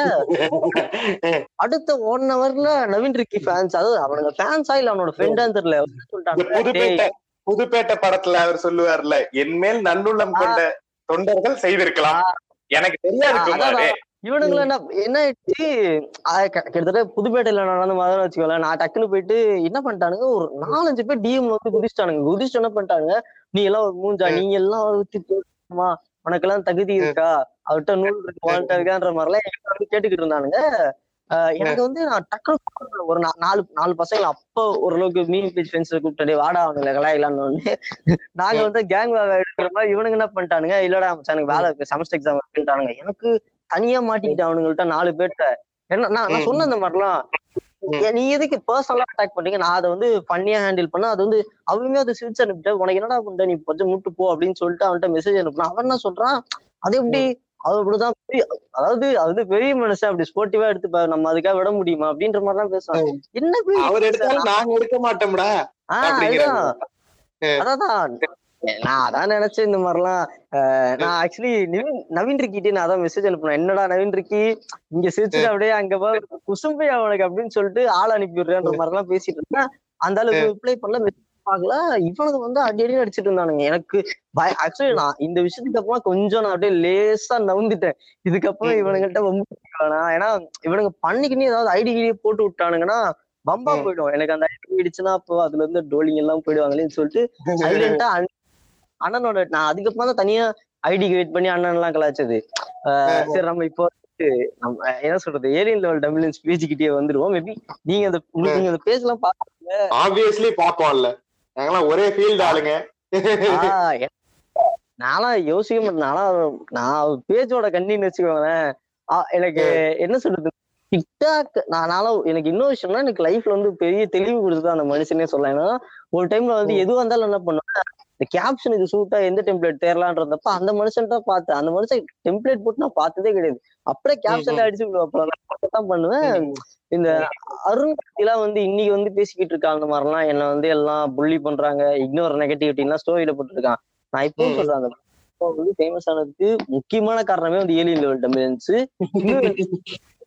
அடுத்த ஒன் ஹவர்ல நவீன் ரிக்கி ஃபேன்ஸ் அதாவது அவனுங்க ஃபேன்ஸா இல்ல அவனோட ஃப்ரெண்டான்னு தெரியல. சொல்லிட்டாங்க? புதுப்பேட்டை படத்துல அவர் சொல்லுவார்ல என்மேல் நல்லுள்ளம் கொண்ட தொண்டர்கள் செய்திருக்கலாம். எனக்கு தெரியாது இவனுங்கள என்ன என்ன ஆயிடுச்சு? கிட்டத்தட்ட புதுப்பேட்டையில நடந்த மாதிரி வச்சுக்கோங்களேன். நான் டக்குன்னு போயிட்டு என்ன பண்ணிட்டானுங்க? ஒரு நாலஞ்சு பேர் டிஎம்ல வந்து குதிச்சிட்டானுங்க. குதிச்சுட்டு என்ன பண்ணிட்டானுங்க? நீ எல்லாம் ஒரு மூஞ்சா? நீ எல்லாம் ஊத்தி போமா உனக்கெல்லாம் தகுதி இருக்கா? அவர்கிட்ட நூல் இருக்கு வாழ்க்கை இருக்கான்ற மாதிரிலாம் என்கிட்ட வந்து கேட்டுக்கிட்டு இருந்தானுங்க. ஆஹ் எனக்கு வந்து நான் டக்குனு ஒரு நாலு நாலு பசங்களை அப்போ ஓரளவுக்கு மீன் பேஜ் ஃப்ரெண்ட்ஸ் கூப்பிட்டு வாடா அவனுங்களை கலாயிலான்னு நாங்க வந்து கேங் எடுக்கிற மாதிரி இவனுங்க என்ன பண்ணிட்டானுங்க? இல்லடா எனக்கு வேலை இருக்கு. செமஸ்டர் எக்ஸாம் இருக்குன்ட்டானுங்க. எனக்கு தனியா மாட்டிக்கிட்டு அவனுங்கள்ட்ட நாலு பேர்ட்ட. என்ன நான் நான் சொன்ன இந்த மாதிரிலாம். நீ எதுக்கு பர்சனலா அட்டாக் பண்றீங்க? நான் அதை வந்து பண்ணியா ஹேண்டில் பண்ண அது வந்து அவனுமே அதை சிரிச்சு அனுப்பிட்டு உனக்கு என்னடா பண்ற நீ கொஞ்சம் முட்டு போ அப்படின்னு சொல்லிட்டு அவன்கிட்ட மெசேஜ் அனுப்புனா அவன் என்ன சொல்றான்? அது எப்படி? அது அப்படிதான் பெரிய- அதாவது அது வந்து பெரிய மனுஷன். அப்படி ஸ்போர்ட்டிவா எடுத்து நம்ம அதுக்காக விட முடியுமா? அப்படின்ற மாதிரி தான் பேசுவான் என்ன அவர்? எடுத்தாலும் நாங்க எடுக்க மாட்டோம்டா. அதான். நான் அதான் நினைச்சேன் இந்த மாதிரிலாம். நான் ஆக்சுவலி நவீன் நவீன் ரிக்கிட்டே நான் அதான் மெசேஜ் அனுப்புனேன். என்னடா நவீன் ரிக்கி இங்க சிரிச்சுட்டு அப்படியே அங்க போ குசும்பை அவனுக்கு அப்படின்னு சொல்லிட்டு ஆள் அனுப்பி விடுறேன்ற மாதிரி எல்லாம் பேசிட்டு இருந்தேன் அந்த அளவுக்கு ரிப்ளை பண்ணல message பார்க்கல. இவனுக்கு வந்து அடி அடி அடிச்சிட்டு இருந்தானுங்க. எனக்கு ஆக்சுவலி நான் இந்த விஷயத்துக்கு அப்புறம் கொஞ்சம் நான் அப்படியே லேசா நவுந்துட்டேன். இதுக்கப்புறம் இவனுங்கிட்ட ரொம்ப வேணாம். ஏன்னா இவனுங்க பண்ணிக்கினே ஏதாவது ஐடி கிடியே போட்டு விட்டானுங்கன்னா பம்பா. போயிடும். எனக்கு அந்த ஐடி போயிடுச்சுன்னா அப்போ அதுல இருந்து டோலிங் எல்லாம் போயிடுவாங்களேன்னு சொல்லிட்டு சைலண்டா அண்ணனோட நான் அதுக்கப்புறம் தான் தனியா ஐடி கிரியேட் பண்ணி அண்ணன் எல்லாம் கலாச்சது சரி நம்ம இப்போ நம்ம என்ன சொல்றது ஏலியன் லெவல் டம்பிளன்ஸ் பேஜ் கிட்டே வந்துருவோம். மேபி நீங்க அந்த நீங்க அந்த பேஜ் எல்லாம் பாத்து ஆப்வியஸ்லி பாப்போம்ல நாங்கெல்லாம் ஒரே ஃபீல்ட் ஆளுங்க. நான்லாம் யோசிக்க மாட்டேன். நான்லாம் நான் பேஜோட கண்ணின்னு வச்சுக்கோங்களேன். எனக்கு என்ன சொல்றது டிக்டாக் நான் நானும் எனக்கு இன்னொரு விஷயம்னா எனக்கு லைஃப்ல வந்து பெரிய தெளிவு கொடுத்தது அந்த மனுஷனே சொல்லலாம். ஏன்னா ஒரு டைம்ல வந்து எதுவா இருந்தாலும் என்ன பண்ணுவேன் இந்த கேப்ஷன் இது சூட்டா எந்த டெம்ப்ளேட் தேரலான்றதப்ப அந்த மனுஷன் தான் பார்த்தேன் அந்த மனுஷன் டெம்ப்ளேட் போட்டு நான் பார்த்ததே கிடையாது. அப்படியே கேப்ஷன்ல அடிச்சு நான் தான் பண்ணுவேன். இந்த அருண் எல்லாம் வந்து இன்னைக்கு வந்து பேசிக்கிட்டு இருக்கான் அந்த மாதிரிலாம். என்ன வந்து எல்லாம் புள்ளி பண்றாங்க இக்னோர் நெகட்டிவிட்டி எல்லாம் ஸ்டோரியில போட்டுருக்கான். நான் இப்போ ம். சொல்றேன் அந்த வந்து ஃபேமஸ் ஆனதுக்கு முக்கியமான காரணமே வந்து ஏலியன் லெவல் டெம்பிளன்ஸ்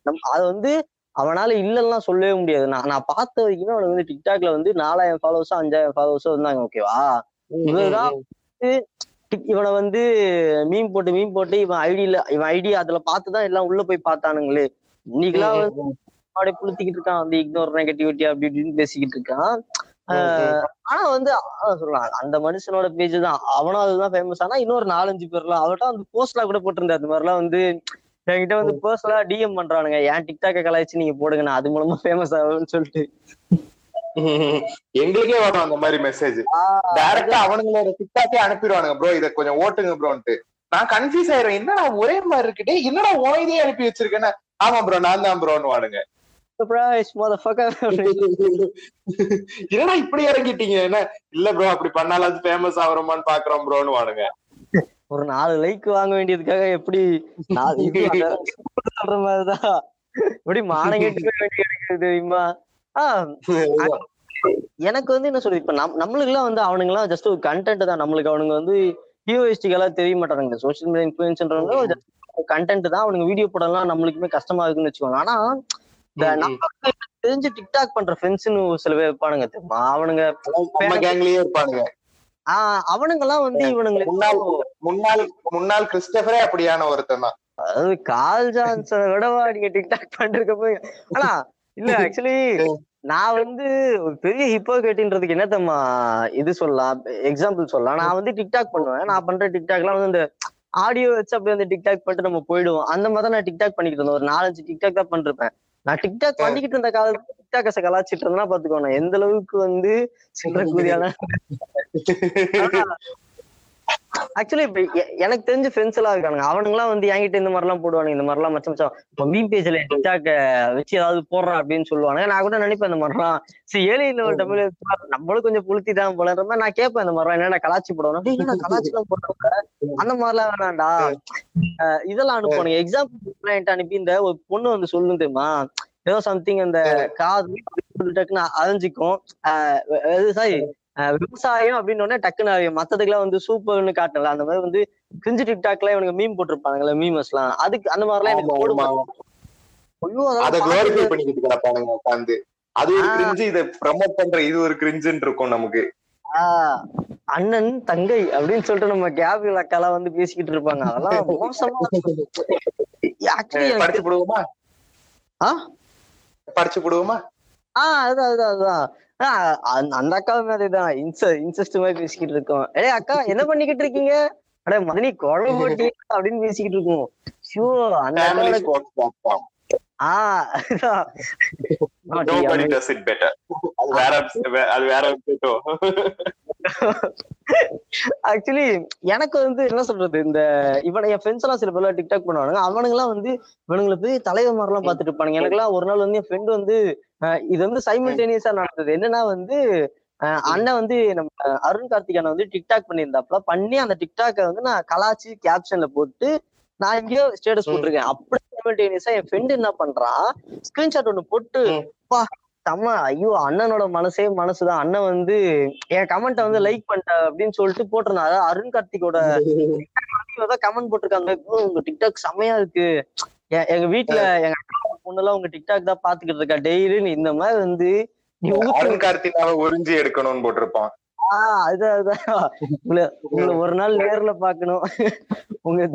நம் அது வந்து அவனால இல்லைன்னா சொல்லவே முடியாது. நான் நான் பார்த்த வரைக்குமே அவனுக்கு வந்து டிக்டாக்ல வந்து நாலாயிரம் ஃபாலோவர்ஸோ அஞ்சாயிரம் ஃபாலோவர்ஸோ இருந்தாங்க ஓகேவா இவர்தான் இவனை வந்து மீன் போட்டு மீன் போட்டு இவன் ஐடியில இவன் ஐடி அதுல பார்த்துதான் எல்லாம் உள்ள போய் பார்த்தானுங்களே. இன்னைக்கெல்லாம் வந்து அப்படியே புளுத்திக்கிட்டு இருக்கான் வந்து இக்னோர் நெகட்டிவிட்டி அப்படி இப்படின்னு பேசிக்கிட்டு இருக்கான். ஆஹ் ஆனா வந்து சொல்லலாம் அந்த மனுஷனோட பேஜ் தான். அவனும் அதுதான் ஃபேமஸ் ஆனா இன்னொரு நாலஞ்சு பேர்லாம் அவர்கிட்ட அந்த போஸ்ட்லாம் கூட போட்டிருந்தாரு. அந்த மாதிரிலாம் வந்து என்கிட்ட வந்து பர்சனலா டிஎம் பண்றானுங்க. ஏன் டிக்டாக்க கலாய்ச்சி நீங்க போடுங்க நான் அது மூலமா ஃபேமஸ் ஆகும்னு சொல்லிட்டு. எங்களுக்கே வரும் அந்த மாதிரி மெசேஜ் டைரக்டா அவனுங்களோட டிக்டாக்கே அனுப்பிடுவானுங்க ப்ரோ இத கொஞ்சம் ஓட்டுங்க ப்ரோன்ட்டு. நான் கன்ஃபியூஸ் ஆயிரும் என்னடா ஒரே மாதிரி இருக்குடே என்னடா உன் இதே அனுப்பி வச்சிருக்கேன்னு? ஆமா ப்ரோ நான் தான் ப்ரோன்னு வாடுங்க என்னடா இப்படி இறங்கிட்டீங்க என்ன? இல்ல ப்ரோ அப்படி பண்ணாலும் ஃபேமஸ் ஆகுறோமான்னு பாக்குறோம் ப்ரோன்னு வாடுங்க ஒரு நாலு லைக் வாங்க வேண்டியதுக்காக எப்படி நாலு சொல்ற மாதிரிதான் எப்படி மானம் கெட்டு போய் வேண்டி கிடைக்குது தெரியுமா? ஆஹ் எனக்கு வந்து என்ன சொல்றது இப்ப நம் நம்மளுக்கு எல்லாம் வந்து அவனுங்க எல்லாம் ஜஸ்ட் ஒரு கண்டென்ட் தான். நம்மளுக்கு அவனுங்க வந்து ஹியூஎஸ்டிக்கெல்லாம் தெரிய மாட்டாங்க சோசியல் மீடியா இன்ஃபுளுன்ஸ்ன்றவங்க கண்டென்ட் தான் அவனுங்க வீடியோ போடலாம் நம்மளுக்குமே கஷ்டமா இருக்குன்னு வச்சுக்கோங்க. ஆனா தெரிஞ்சு டிக்டாக் பண்ற ஃப்ரெண்ட்ஸ்னு சில பேர் இருப்பானுங்க தெரியுமா? அவனுங்க இருப்பானுங்க. ஆஹ் அவனுங்க எல்லாம் வந்து இவனுங்க முன்னாள் முன்னாள் கிறிஸ்டபரே அப்படியான ஒருத்தன் தான். அதாவது கால் ஜான்சனை விடவா நீங்க டிக்டாக் பண்ணிருக்க போய். ஆனா இல்ல ஆக்சுவலி நான் வந்து ஒரு பெரிய ஹிப்போகேட்டின்றதுக்கு என்ன தம்மா இது சொல்லலாம் எக்ஸாம்பிள் சொல்லலாம். நான் வந்து டிக்டாக் பண்ணுவேன். நான் பண்ற டிக்டாக்லாம் வந்து இந்த ஆடியோ வச்சு அப்படியே வந்து டிக்டாக் பண்ணிட்டு நம்ம போயிடுவோம். அந்த மாதிரி தான் நான் டிக்டாக் பண்ணிக்கிட்டு இருந்தேன். ஒரு நாலஞ்சு டிக்டாக் தான் பண்ணிருப்பேன். நான் டிக்டாக் பண்ணிக்கிட்டு இருந்த காலத்துல டிக்டாக்கஸை கலாச்சிட்டு இருந்தேன்னா பாத்துக்கோ நான் எந்த அளவுக்கு வந்து சில்லற கூதியான ஆக்சுவலி இப்ப எனக்கு தெரிஞ்ச ஃப்ரெண்ட்ஸ் எல்லாம் இருக்கானுங்க. அவனுங்கலாம் வந்து என்கிட்ட இந்த மாதிரி எல்லாம் போடுவானுங்க. இந்த மாதிரிலாம் மச்சம் மச்சம் இப்போ பேஜ்ல டிக்டாக் வச்சு ஏதாவது போடுறான் அப்படின்னு சொல்லுவானுங்க. நான் கூட நினைப்பேன் இந்த மாதிரிலாம். சரி ஏழை லெவல் தமிழ் நம்மளும் கொஞ்சம் புளுத்தி தான் போலன்ற மாதிரி நான் கேட்பேன் இந்த மாதிரிலாம். என்னடா கலாச்சி போடுவோம் அப்படியே என்ன கலாச்சி எல்லாம் போடுறாங்க அந்த மாதிரிலாம் வேணாம்டா. அஹ் இதெல்லாம் அனுப்புவானுங்க. எக்ஸாம்பிள் அனுப்பி இந்த ஒரு பொண்ணு வந்து தெரியுமா? ஏதோ சம்திங் அந்த காது டக்குன்னு அரைஞ்சிக்கும் சாரி விவசாயம் அப்படின்னு டக்குன்னு. மத்ததுக்கெல்லாம் வந்து சூப்பர்னு காட்டல அந்த மாதிரி வந்து கிரிஞ்சு டிக்டாக்ல இவனுங்க மீம் போட்டிருப்பானுங்களே மீமஸ் எல்லாம் அதுக்கு அந்த எனக்கு குளோரிஃபை பார்த்துட்டு- பண்ணிக்கிட்டு கிடப்பானுங்க உட்காந்து அது ஒரு ஆ. கிரிஞ்சு இத ப்ரமோட் பண்ற இது ஒரு கிரிஞ்சுன்னு இருக்கும் நமக்கு. அண்ணன் தங்கை அப்படின்னு சொல்லிட்டு நம்ம கேபிள் அக்காலாம் வந்து பேசிக்கிட்டு இருப்பாங்க. அதெல்லாம் மோசமா படிச்சு போடுவோமா? ஆ? படிச்சு போடுவோமா? ஆஹ் அதுதான் அதுதான் அதுதான். அந்த- அந்த அக்காவுமே அதேதான் இன்ச இன்செஸ்ட் மாதிரி பேசிக்கிட்டு இருக்கோம். ஏய் அக்கா என்ன பண்ணிக்கிட்டு இருக்கீங்க? அட மதனி குழம்பு அப்படின்னு பேசிக்கிட்டு இருக்கோம். ஷோ அந்த ஆக்சுவலி எனக்கு வந்து என்ன சொல்றது இந்த இவன என் ஃப்ரெண்ட்ஸ் எல்லாம் சில பேர்லாம் டிக்டாக் பண்ணுவானுங்க. அவனுங்க எல்லாம் வந்து இவனுங்களை போய் தலைவர் மாதிரி எல்லாம் பாத்துட்டு இருப்பானுங்க. எனக்கு எல்லாம் ஒரு நாள் வந்து என் ஃப்ரெண்ட் வந்து இது வந்து சைமல்டேனியஸா நடந்தது. என்னன்னா வந்து அஹ், அண்ணன் வந்து நம்ம அருண் கார்த்திக் அண்ணன் வந்து டிக்டாக் பண்ணியிருந்தாப்ல பண்ணி அந்த டிக்டாக்கை வந்து நான் கலாச்சி கேப்ஷன்ல போட்டு நான் எங்கேயோ ஸ்டேட்டஸ். போட்டிருக்கேன். அப்படி சைமல்டேனியஸா என் ஃப்ரெண்ட் என்ன பண்றான் ஸ்கிரீன்ஷாட் ஒண்ணு போட்டு. பா தம்ம ஐயோ அண்ணனோட மனசே மனசுதான். அண்ணன் வந்து என் கமெண்ட்டை வந்து லைக் பண்ணிட்ட அப்படின்னு சொல்லிட்டு போட்டிருந்தான். அதாவது அருண் கார்த்திகோட கமெண்ட் போட்டிருக்காங்க. "bro, உங்க டிக்டாக் செமையா இருக்கு. எங்க வீட்டுல எங்க அக்கா பொண்ணெல்லாம் உங்க டிக்டாக் தான் பாத்துக்கிட்டு இருக்கா. டெய்லி இந்த மாதிரி வந்து அருண் கார்த்திகாவை உறிஞ்சி எடுக்கணும்னு போட்டிருப்பான். அதுதான் அதுதான். உங்களை உங்களை ஒரு நாள் நேர்ல பாக்கணும். உங்க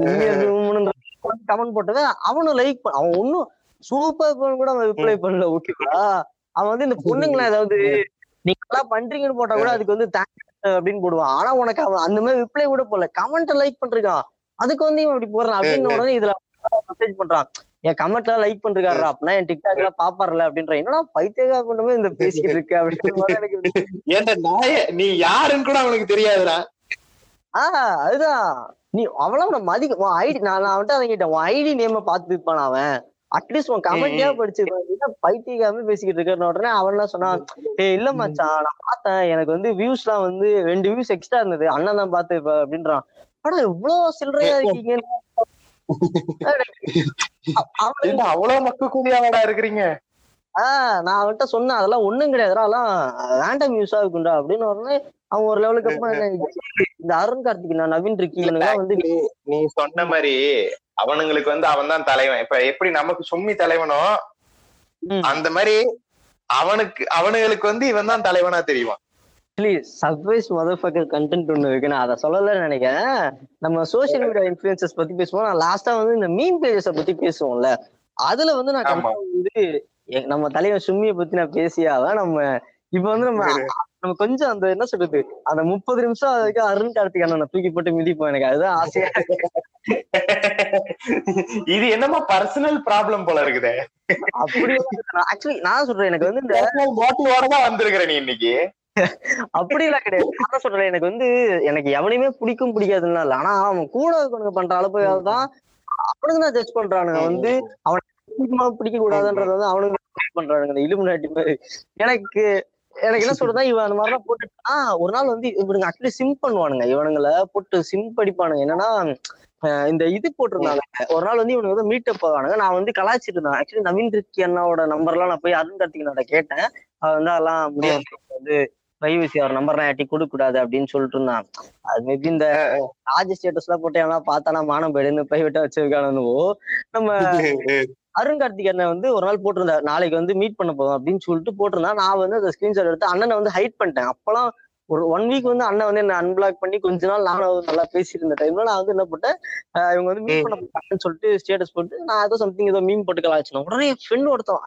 கமெண்ட் போட்டது அவனும் லைக் அவன் ஒன்னும் சூப்பர் கூட அவன் ரிப்ளை பண்ணல ஓகேவா அவன் வந்து இந்த பொண்ணுங்களா ஏதாவது நீங்க எல்லாம் பண்றீங்கன்னு போட்டா கூட அதுக்கு வந்து தேங்க்ஸ் அப்படின்னு போடுவான். ஆனா உனக்கு அவன் அந்த மாதிரி ரிப்ளை கூட போடல. கமெண்ட் லைக் பண்றான் அதுக்கு வந்து இவன் இப்படி போடுறான் அப்படின்னு உடனே இதுல மெசேஜ் பண்றான். என் கமெண்ட்ல லைக் பண்றாரா அப்படின்னா என் டிக்டாக்ல பாப்பார்ல அப்படின்ற. என்னடா பைத்தியகா கொண்டு இந்த பேசிக்கிட்டு இருக்கு அப்படின்ற மாதிரி எனக்கு நீ யாருன்னு கூட அவனுக்கு தெரியாதுடா. ஆஹ் அதுதான். நீ அவளோட மதிக்க உன் ஐடி நான் வந்துட்டு அதை கேட்டேன் உன் ஐடி நேம பார்த்து இருப்பான் அவன். அட்லீஸ்ட் உன் கமெண்ட்யா படிச்சிருப்பான் என்ன பைத்தியகாம பேசிக்கிட்டு இருக்க உடனே அவன் என்ன சொன்னான் ஏய் இல்ல மச்சான் நான் பார்த்தேன் எனக்கு வந்து வியூஸ் எல்லாம் வந்து ரெண்டு வியூஸ் எக்ஸ்ட்ரா இருந்தது அண்ணன் தான் இப்ப அப்படின்றான். ஆனா இவ்வளவு சில்லறையா இருக்கீங்க. அவன் அவ்வளவு மக்கு கூலியாவடா இருக்கிறீங்க? ஆஹ் நான் அவன்கிட்ட சொன்னேன் அதெல்லாம் ஒண்ணும் கிடையாதுடா அதெல்லாம் ரேண்டம் யூஸா இருக்கும்டா. அப்படின்னு உடனே அவன் ஒரு லெவலுக்கு அப்புறம் இந்த அருண் கார்த்திக் நான் நவீன் இருக்கி இவனுங்கெல்லாம் வந்து நீ சொன்ன மாதிரி அவனுங்களுக்கு வந்து அவன் தான் தலைவன். இப்ப எப்படி நமக்கு சும்மி தலைவனோ. அந்த மாதிரி அவனுக்கு அவனுங்களுக்கு வந்து இவன் தான் தலைவனா தெரியுமா? ப்ளீஸ் சர்ப்ரைஸ் மதர் கண்டென்ட் ஒண்ணு இருக்கு. நான் அதை சொல்லலன்னு நினைக்கிறேன். நம்ம சோஷியல் மீடியா இன்ஃபுளுசஸ் பத்தி பேசுவோம். நான் லாஸ்டா வந்து இந்த மீன் பேஜஸ பத்தி பேசுவோம்ல. அதுல வந்து நான் வந்து நம்ம தலைவன் சும்மிய பத்தி நான் பேசியாதான் நம்ம இப்ப வந்து நம்ம நம்ம கொஞ்சம் அந்த என்ன சொல்றது அந்த முப்பது நிமிஷம் அது வரைக்கும் அருண் கார்த்திக் அண்ணனை தூக்கி போட்டு மிதிப்போம் எனக்கு. அதுதான் ஆசையா. இது என்னமோ பர்சனல் ப்ராப்ளம் போல இருக்குதே. அப்படி ஆக்சுவலி நான் சொல்றேன் எனக்கு வந்து இந்த மோட்டிவோட தான் வந்திருக்கிற நீ இன்னைக்கு. அப்படி எல்லாம் கிடையாது. நான் சொல்றேன் எனக்கு வந்து எனக்கு எவனையுமே பிடிக்கும் பிடிக்காதுன்னு இல்ல. ஆனா அவன் கூட இருக்கவனுங்க பண்ற அளவுக்கு தான் அவனுக்கு தான் ஜட்ஜ் பண்றானுங்க. வந்து பிடிக்குமா பிடிக்க கூடாதுன்றது வந்து அவனுங்க பண்றானுங்க. இந்த இலுமினாட்டி மாதிரி. எனக்கு எனக்கு என்ன சொல்றதா இவன் அந்த மாதிரிலாம் போட்டுட்டா ஒரு நாள் வந்து இவனுங்க ஆக்சுவலி சிம் பண்ணுவானுங்க. இவனுங்களை போட்டு சிம் படிப்பானுங்க. என்னன்னா இந்த இது போட்டிருந்தாங்க. ஒரு நாள் வந்து இவனுக்கு வந்து மீட்டப் போவானுங்க நான் வந்து கலாய்ச்சிட்டு இருந்தேன். ஆக்சுவலி நவீன் ரிக்கி அண்ணாவோட நம்பர்லாம் நான் போய் அருண் கார்த்திகனோட கேட்டேன். அவன் வந்து அதெல்லாம் முடியாது. வந்து பிரைவசி அவர் நம்பர்லாம் யாட்டி கொடுக்க கூடாது அப்படின்னு சொல்லிட்டு இருந்தான். அது மேபி இந்த ராஜ ஸ்டேட்டஸ் எல்லாம் போட்டு எவனா பார்த்தானா மானம் போயிடுன்னு பிரைவேட்டா வச்சிருக்கானுவோ. நம்ம அருண் கார்த்திக் அண்ணன் வந்து ஒரு நாள் போட்டிருந்தார். நாளைக்கு வந்து மீட் பண்ண போதும் அப்படின்னு சொல்லிட்டு போட்டிருந்தா நான் வந்து அந்த ஸ்கிரீன்ஷாட் எடுத்து அண்ணனை வந்து ஹைட் பண்ணிட்டேன். அப்பெல்லாம் ஒரு ஒன் வீக் வந்து அண்ணன் வந்து என்ன அன்பிளாக் பண்ணி கொஞ்ச நாள் நானும் நல்லா பேசிட்டு இருந்த டைம்ல நான் வந்து என்ன போட்டேன் இவங்க வந்து மீட் பண்ண போறாங்கன்னு சொல்லிட்டு ஸ்டேட்டஸ் போட்டு நான் ஏதோ சம்திங் ஏதோ மீன் போட்டு கலாச்சினேன் உடனே என் ஃப்ரெண்ட் ஒருத்தன்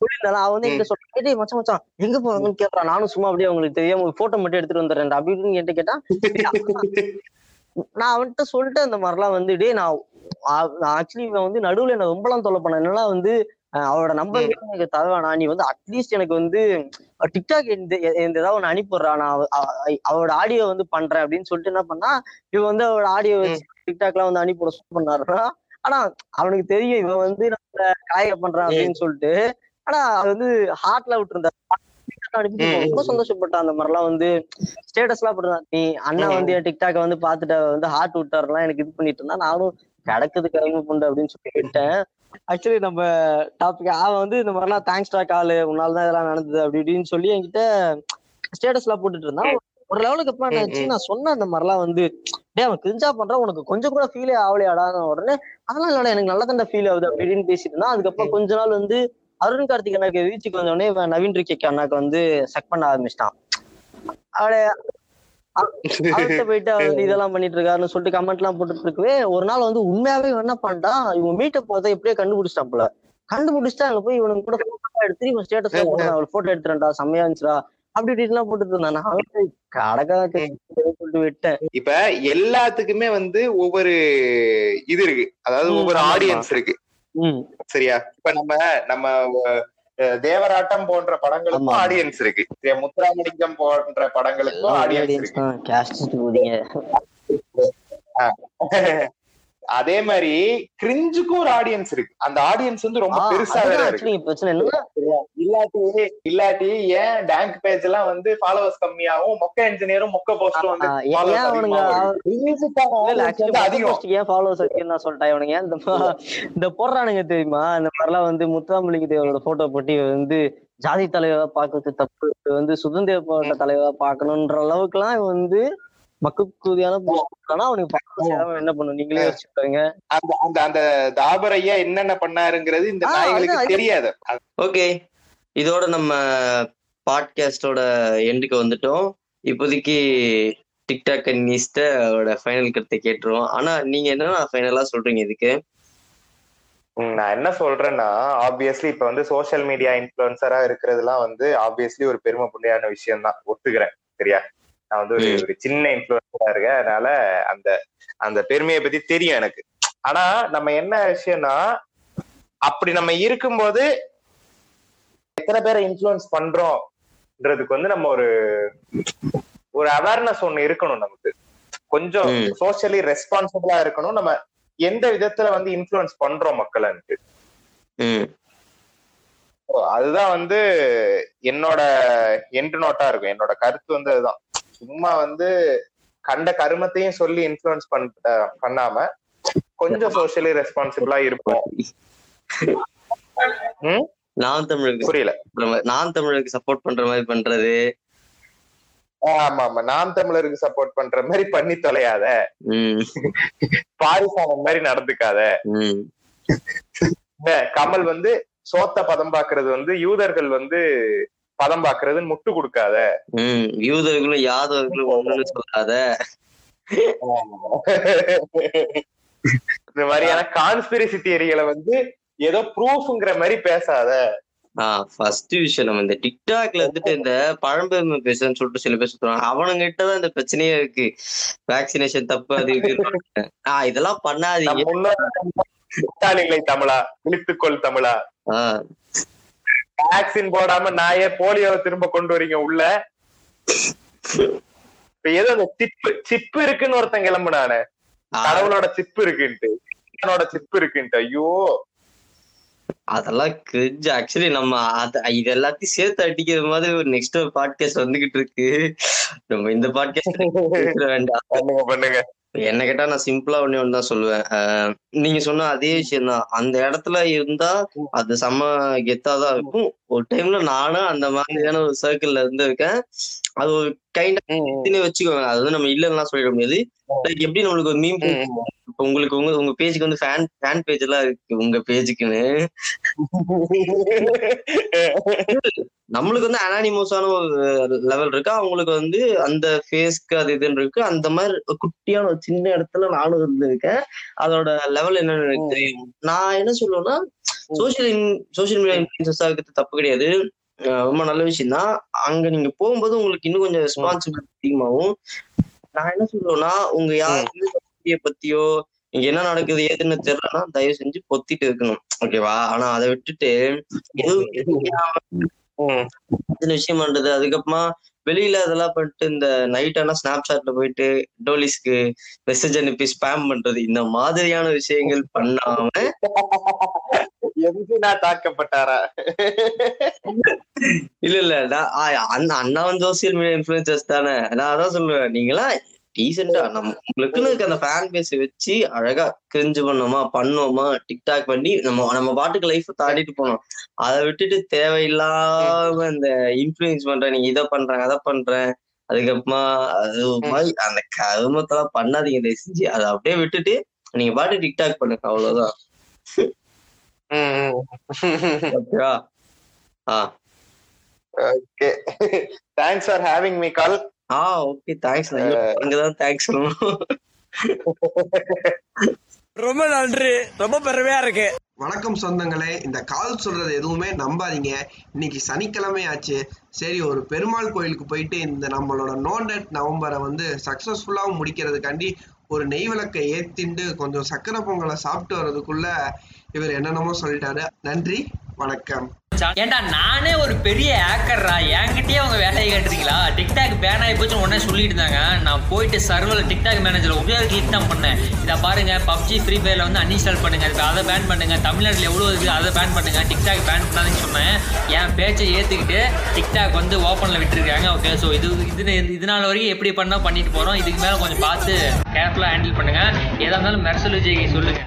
சொல்லியிருந்தாலும் அவன் வந்து என்கிட்ட சொல்றான் டேய் மச்சான் மச்சான் எங்க போறாங்கன்னு கேட்கறான் நானும் சும்மா அப்படியே அவங்களுக்கு தெரியாம போட்டோ மட்டும் எடுத்துட்டு வந்துடுறேன் அப்படின்னு என்கிட்ட கேட்டா நான் அவன்கிட்ட சொல்லிட்டு அந்த மாதிரிலாம் வந்து டேய் நான் ஆக்சுவலி இவன் வந்து நடுவுல என்ன ரொம்பலாம் தொல்லை பண்ண என்னன்னா வந்து அவரோட நம்பர் எனக்கு தருவானா நீ வந்து அட்லீஸ்ட் எனக்கு வந்து டிக்டாக் இந்த ஏதாவது ஒன்று அனுப்பிடுறா நான் அவ- அவ- அவரோட ஆடியோ வந்து பண்றேன் அப்படின்னு சொல்லிட்டு என்ன பண்ணா இவன் வந்து அவரோட ஆடியோ வச்சு டிக்டாக்லாம் வந்து அனுப்பிவிட சூட் பண்ணாருன்னா ஆனா அவனுக்கு தெரியும் இவன் வந்து நம்ம காய பண்றான் அப்படின்னு சொல்லிட்டு. ஆனா அது வந்து ஹார்ட்ல விட்டுருந்தா. ரொம்ப சந்தோஷப்பட்டான். அந்த மாதிரிலாம் வந்து ஸ்டேட்டஸ் எல்லாம் போட்டுருந்தான். நீ அண்ணா. வந்து என் டிக்டாக்க வந்து பாத்துட்டு வந்து ஹார்ட் விட்டாருலாம் எனக்கு இது பண்ணிட்டு இருந்தா நானும் கிடக்குது கரும்பு புண்டு அப்படின்னு சொல்லி விட்டேன் ஆக்சுவலி நம்ம டாபிக் அவன் வந்து இந்த மாதிரிலாம் தேங்க்ஸ் டா காலு உன்னால தான் இதெல்லாம் நடந்தது அப்படி இப்படின்னு சொல்லி என்கிட்ட ஸ்டேட்டஸ் எல்லாம் போட்டுட்டு இருந்தான். ஒரு லெவலுக்கு அப்புறம் என்ன ஆச்சு நான் சொன்ன அந்த மாதிரிலாம் வந்து டேய் அவன் கிரிஞ்சா பண்றான் உனக்கு கொஞ்சம் கூட ஃபீலே ஆகலையாடான உடனே அதெல்லாம் இல்லடா எனக்கு நல்லா தான் ஃபீல் ஆகுது அப்படி இப்படின்னு பேசிட்டு இருந்தான். அதுக்கப்புறம் கொஞ்ச நாள் வந்து அருண் கார்த்திக் அண்ணாக்கு ரீச்சுக்கு வந்த உடனே இவன் நவீன் ரிக்கி அண்ணாக்கு வந்து செக் பண்ண ஆரம்பிச்சிட்டான். அவளை போயிட்டு அவர் இதெல்லாம் பண்ணிட்டு இருக்காருன்னு சொல்லிட்டு கமெண்ட் எல்லாம் போட்டுட்டு இருக்கவே ஒரு நாள் வந்து உண்மையாவே என்ன பண்ணிட்டான் இவன் மீட்டப் போதை எப்படியே கண்டுபிடிச்சிட்டான் போல. கண்டுபிடிச்சிட்டா அங்க போய் இவனுக்கு கூட போட்டோ எடுத்து இவன் ஸ்டேட்டஸ் போடுறான் அவள் போட்டோ எடுத்துறேன்டா செம்மையா இருந்துச்சுடா அப்படி இப்படி எல்லாம் போட்டுட்டு இருந்தான் நான் வந்து கடகா சொல்லிட்டு விட்டேன். இப்ப எல்லாத்துக்குமே வந்து ஒவ்வொரு இது இருக்கு. அதாவது ஒவ்வொரு. ஆடியன்ஸ் இருக்கு. சரியா? இப்ப நம்ம நம்ம தேவராட்டம் போன்ற படங்களுக்கும். ஆடியன்ஸ் இருக்கு? முத்துராமலிங்கம் போன்ற படங்களுக்கும் ஆடியன்ஸ் இருக்கு அதே மாதிரி கிரிஞ்சுக்கும் ஒரு ஆடியன்ஸ் இருக்கு. அந்த ஆடியன்ஸ் வந்து ரொம்ப பெருசா இல்லாட்டி இல்லாட்டி ஏன் டேங்க் பேஜ் எல்லாம் வந்து ஃபாலோவர்ஸ் கம்மியாகும் மொக்க இன்ஜினியரும் மொக்க போஸ்டும் வந்து ஏன் அதிகம். ஏன் அதிகம்னு நான் சொல்லிட்டேன். இவனுங்க இந்த இந்த போடுறானுங்க தெரியுமா? இந்த மாதிரிலாம் வந்து முத்துராமலிங்க தேவரோட போட்டோ போட்டு வந்து ஜாதி தலைவரா பாக்குறது தப்பு. வந்து சுதந்திர போராட்ட தலைவரா பாக்கணும்ன்ற அளவுக்கு எல்லாம் வந்து மக்குக்குதியான அவனுக்கு யாரும் என்ன பண்ணும்? நீங்களே யோசிச்சுக்கோங்க அந்த அந்த அந்த தாபர் ஐயா என்னென்ன பண்ணாருங்கிறது இந்த நாய்களுக்கு தெரியாது. ஓகே. இதோட நம்ம பாட்காஸ்டோட எண்டுக்கு வந்துட்டோம். இப்போதைக்கு டிக்டாக் அன்னிஸ்டோட ஃபைனல் கருத்தை கேட்டுருவோம். ஆனா நீங்க என்ன ஃபைனலா சொல்றீங்க இதுக்கு? நான் என்ன சொல்றேன்னா ஆப்வியஸ்லி இப்ப வந்து சோஷியல் மீடியா இன்ஃபுளுசரா இருக்கிறதுலாம் வந்து ஆப்வியஸ்லி ஒரு பெருமை புள்ளியான விஷயம் தான் ஒத்துக்கிறேன். சரியா? நான் வந்து ஒரு சின்ன இன்ஃபுளுசரா இருக்கேன். அதனால அந்த அந்த பெருமையை பத்தி தெரியும் எனக்கு. ஆனா நம்ம என்ன விஷயம்னா அப்படி நம்ம இருக்கும்போது எத்தனை பேரை இன்ஃபுளுன்ஸ் பண்றோம்ன்றதுக்கு வந்து நம்ம ஒரு ஒரு அவேர்னஸ் ஒண்ணு இருக்கணும் நமக்கு. கொஞ்சம் ம். சோஷியலி ரெஸ்பான்சிபிளா இருக்கணும். நம்ம எந்த விதத்துல வந்து இன்ஃபுளுன்ஸ் பண்றோம் மக்களுக்கு அதுதான் வந்து என்னோட எண்டு நோட்டா இருக்கும். என்னோட கருத்து வந்து அதுதான். சும்மா வந்து கண்ட கருமத்தையும் சொல்லி இன்ஃபுளுன்ஸ் பண்ண பண்ணாம கொஞ்சம் சோஷியலி ரெஸ்பான்சிபிளா இருப்போம்? நான் தமிழுக்கு புரியல. நான் தமிழுக்கு சப்போர்ட் பண்ற மாதிரி பண்றது. ஆமா ஆமா. நாம் தமிழருக்கு சப்போர்ட் பண்ற மாதிரி பண்ணி தொலையாத. ம். பாரிசாலன் மாதிரி நடந்துக்காத. கமல் வந்து சோத்த பதம் பாக்குறது வந்து யூதர்கள் வந்து பதம் பாக்குறதுன்னு முட்டு கொடுக்காத. யூதர்களும் யாதவர்களும் ஒண்ணுன்னு சொல்லாத. இந்த மாதிரியான கான்ஸ்பிரசி தியரிகளை வந்து ஏதோ ப்ரூஃப்ங்கிற மாதிரி பேசாத. ஆஹ் ஃபர்ஸ்ட் விஷயம் நம்ம இந்த டிக்டாக்ல வந்துட்டு இந்த பழம்பெருமை பேசுறேன்னு சொல்லிட்டு சில பேர் சொல்றாங்க அவனுங்கிட்ட தான் இந்த பிரச்சனையே இருக்கு. வேக்சினேஷன் தப்பு அது ஆஹ் இதெல்லாம் பண்ணாதீங்க. தமிழா விழித்துக்கொள் தமிழா ஆஹ் வேக்சின் போடாம நாயே போலியோவை திரும்ப கொண்டு வரீங்க உள்ள. இப்ப ஏதோ அந்த சிப்பு சிப்பு இருக்குன்னு ஒருத்தன் கிளம்புனானே. கடவுளோட சிப்பு இருக்குன்ட்டு. கடவுளோட சிப்பு இருக்குன்ட்டு. ஐயோ. அதெல்லாம் கிரிஞ்சு ஆக்சுவலி நம்ம அத இது எல்லாத்தையும் சேர்த்து அடிக்கிற மாதிரி ஒரு நெக்ஸ்ட் பாட்காஸ்ட் வந்துகிட்டு இருக்கு. நம்ம இந்த பாட்காஸ்ட் வேண்டாம். பண்ணுங்க பண்ணுங்க. என்ன கேட்டா நான் சிம்பிளா ஒண்ணே தான் சொல்லுவேன். நீங்க சொன்ன அதே விஷயம் தான். அந்த இடத்துல இருந்தா அது செம்ம கெத்தா தான் இருக்கும். ஒரு டைம்ல நானும் அந்த மாதிரியான ஒரு சர்க்கிள்ல இருந்திருக்கேன். அது ஒரு கைண்ட் ம், வச்சுக்கோங்க. அது வந்து நம்ம இல்லைன்னா சொல்லிட முடியாது. லைக் எப்படி நம்மளுக்கு ஒரு மீம் ம், ம். இப்ப உங்களுக்கு உங்க உங்க பேஜுக்கு வந்து ஃபேன் ஃபேன் பேஜ் எல்லாம் இருக்கு. உங்க பேஜுக்குன்னு நம்மளுக்கு வந்து அனானிமஸான ஒரு லெவல் இருக்கு. அவங்களுக்கு வந்து அந்த ஃபேஸ்க்கு அது இதுன்னு இருக்கு. அந்த மாதிரி குட்டியான ஒரு சின்ன இடத்துல நானும் இருந்திருக்கேன். அதோட லெவல் என்னன்னு எனக்கு தெரியும். நான் என்ன சொல்லுவேன்னா சோசியல் சோசியல் மீடியா இன்ஃபுளுசஸா இருக்கிறது தப்பு கிடையாது. ரொம்ப நல்ல விஷயம் தான். அங்க நீங்க போகும்போது உங்களுக்கு இன்னும் கொஞ்சம் ரெஸ்பான்சிபிலிட்டி அதிகமாகும். நான் என்ன சொல்லுவேன்னா உங்க யாருக்குமே பத்தியோ இங்க என்ன நடக்குது ஏதுன்னு தெரியலன்னா தயவு செஞ்சு பொத்திட்டு இருக்கணும். ஓகேவா ஆனா அதை விட்டுட்டு எதுவும். சின்ன விஷயம் பண்றது. அதுக்கப்புறமா வெளியில அதெல்லாம் பண்ணிட்டு இந்த நைட் ஆனா ஸ்னாப் சாட்ல போயிட்டு டோலிஸ்க்கு மெசேஜ் அனுப்பி ஸ்பேம் பண்றது. இந்த மாதிரியான விஷயங்கள் பண்ணாம எம்ஜி நான் தாக்கப்பட்டாரா? இல்ல இல்ல. அண்ணா வந்து சோசியல் மீடியா இன்ஃபுளுசர்ஸ் தானே. நான் அதான் சொல்லுவேன். நீங்களாம் டீசெண்டா நம்ம உங்களுக்குன்னு இருக்க அந்த ஃபேன் பேஸை வச்சு அழகா கிரிஞ்சு பண்ணோமா பண்ணோமா டிக்டாக் பண்ணி நம்ம நம்ம பாட்டுக்கு லைஃப் தாண்டிட்டு போனோம் அதை விட்டுட்டு தேவையில்லாம இந்த இன்ஃபுளுன்ஸ் பண்றேன் நீங்க இதை பண்றேன் அதை பண்றேன் அதுக்கப்புறமா அது மாதிரி அந்த கருமத்தெல்லாம் பண்ணாதீங்க தயவு செஞ்சு அதை அப்படியே விட்டுட்டு நீங்க பாட்டு டிக்டாக் பண்ணுங்க அவ்வளவுதான். ஓகேவா? ஆ. Okay. Thanks for having me call ah okay thanks அங்கதான் தேங்க்ஸ் சொல்லணும் ரொம்ப நன்றி. ரொம்ப பெருமையா இருக்கு. வணக்கம் சொந்தங்களே. இந்த கால் சொல்றது எதுவுமே நம்பாதீங்க. இன்னைக்கு சனிக்கிழமை ஆச்சு சரி ஒரு பெருமாள் கோயிலுக்கு போயிட்டு இந்த நம்மளோட நோண்டட் நவம்பரை வந்து சக்சஸ்ஃபுல்லாக முடிக்கிறதுக்காண்டி ஒரு நெய் விளக்கை ஏத்திண்டு கொஞ்சம் சக்கரை பொங்கலை சாப்பிட்டு வர்றதுக்குள்ள இவர் என்னென்னமோ சொல்லிட்டாரு. நன்றி வணக்கம். ஏன்டா நானே ஒரு பெரிய ஹேக்கர்ரா என்கிட்டயே அவங்க வேலையை கேட்டுறீங்களா டிக்டாக் பேன் ஆகி போச்சுன்னு உடனே சொல்லிட்டு இருந்தாங்க நான் போயிட்டு சர்வரில் டிக்டாக் மேனேஜர் ஒரே ஒரு கிளிக் தான் பண்ணேன். இதை பாருங்க பப்ஜி ஃப்ரீ ஃபயர்ல வந்து அன்இன்ஸ்டால் பண்ணுங்க. இப்போ அதை பேன் பண்ணுங்க. தமிழ்நாட்டில் எவ்வளோ இருக்குது அதை பேன் பண்ணுங்க. டிக்டாக் பேன் பண்ணாதுன்னு சொன்னேன். என் பேச்சை ஏற்றுக்கிட்டு டிக்டாக் வந்து ஓப்பனில் விட்டுருக்காங்க. ஓகே ஸோ இது இது இதனால வரைக்கும் எப்படி பண்ணா பண்ணிட்டு போகிறோம் இதுக்கு மேலே கொஞ்சம் பார்த்து கேர்ஃபுல்லாக ஹேண்டில் பண்ணுங்க. ஏதா இருந்தாலும் மெர்சல் விஜய்க்கு சொல்லுங்க.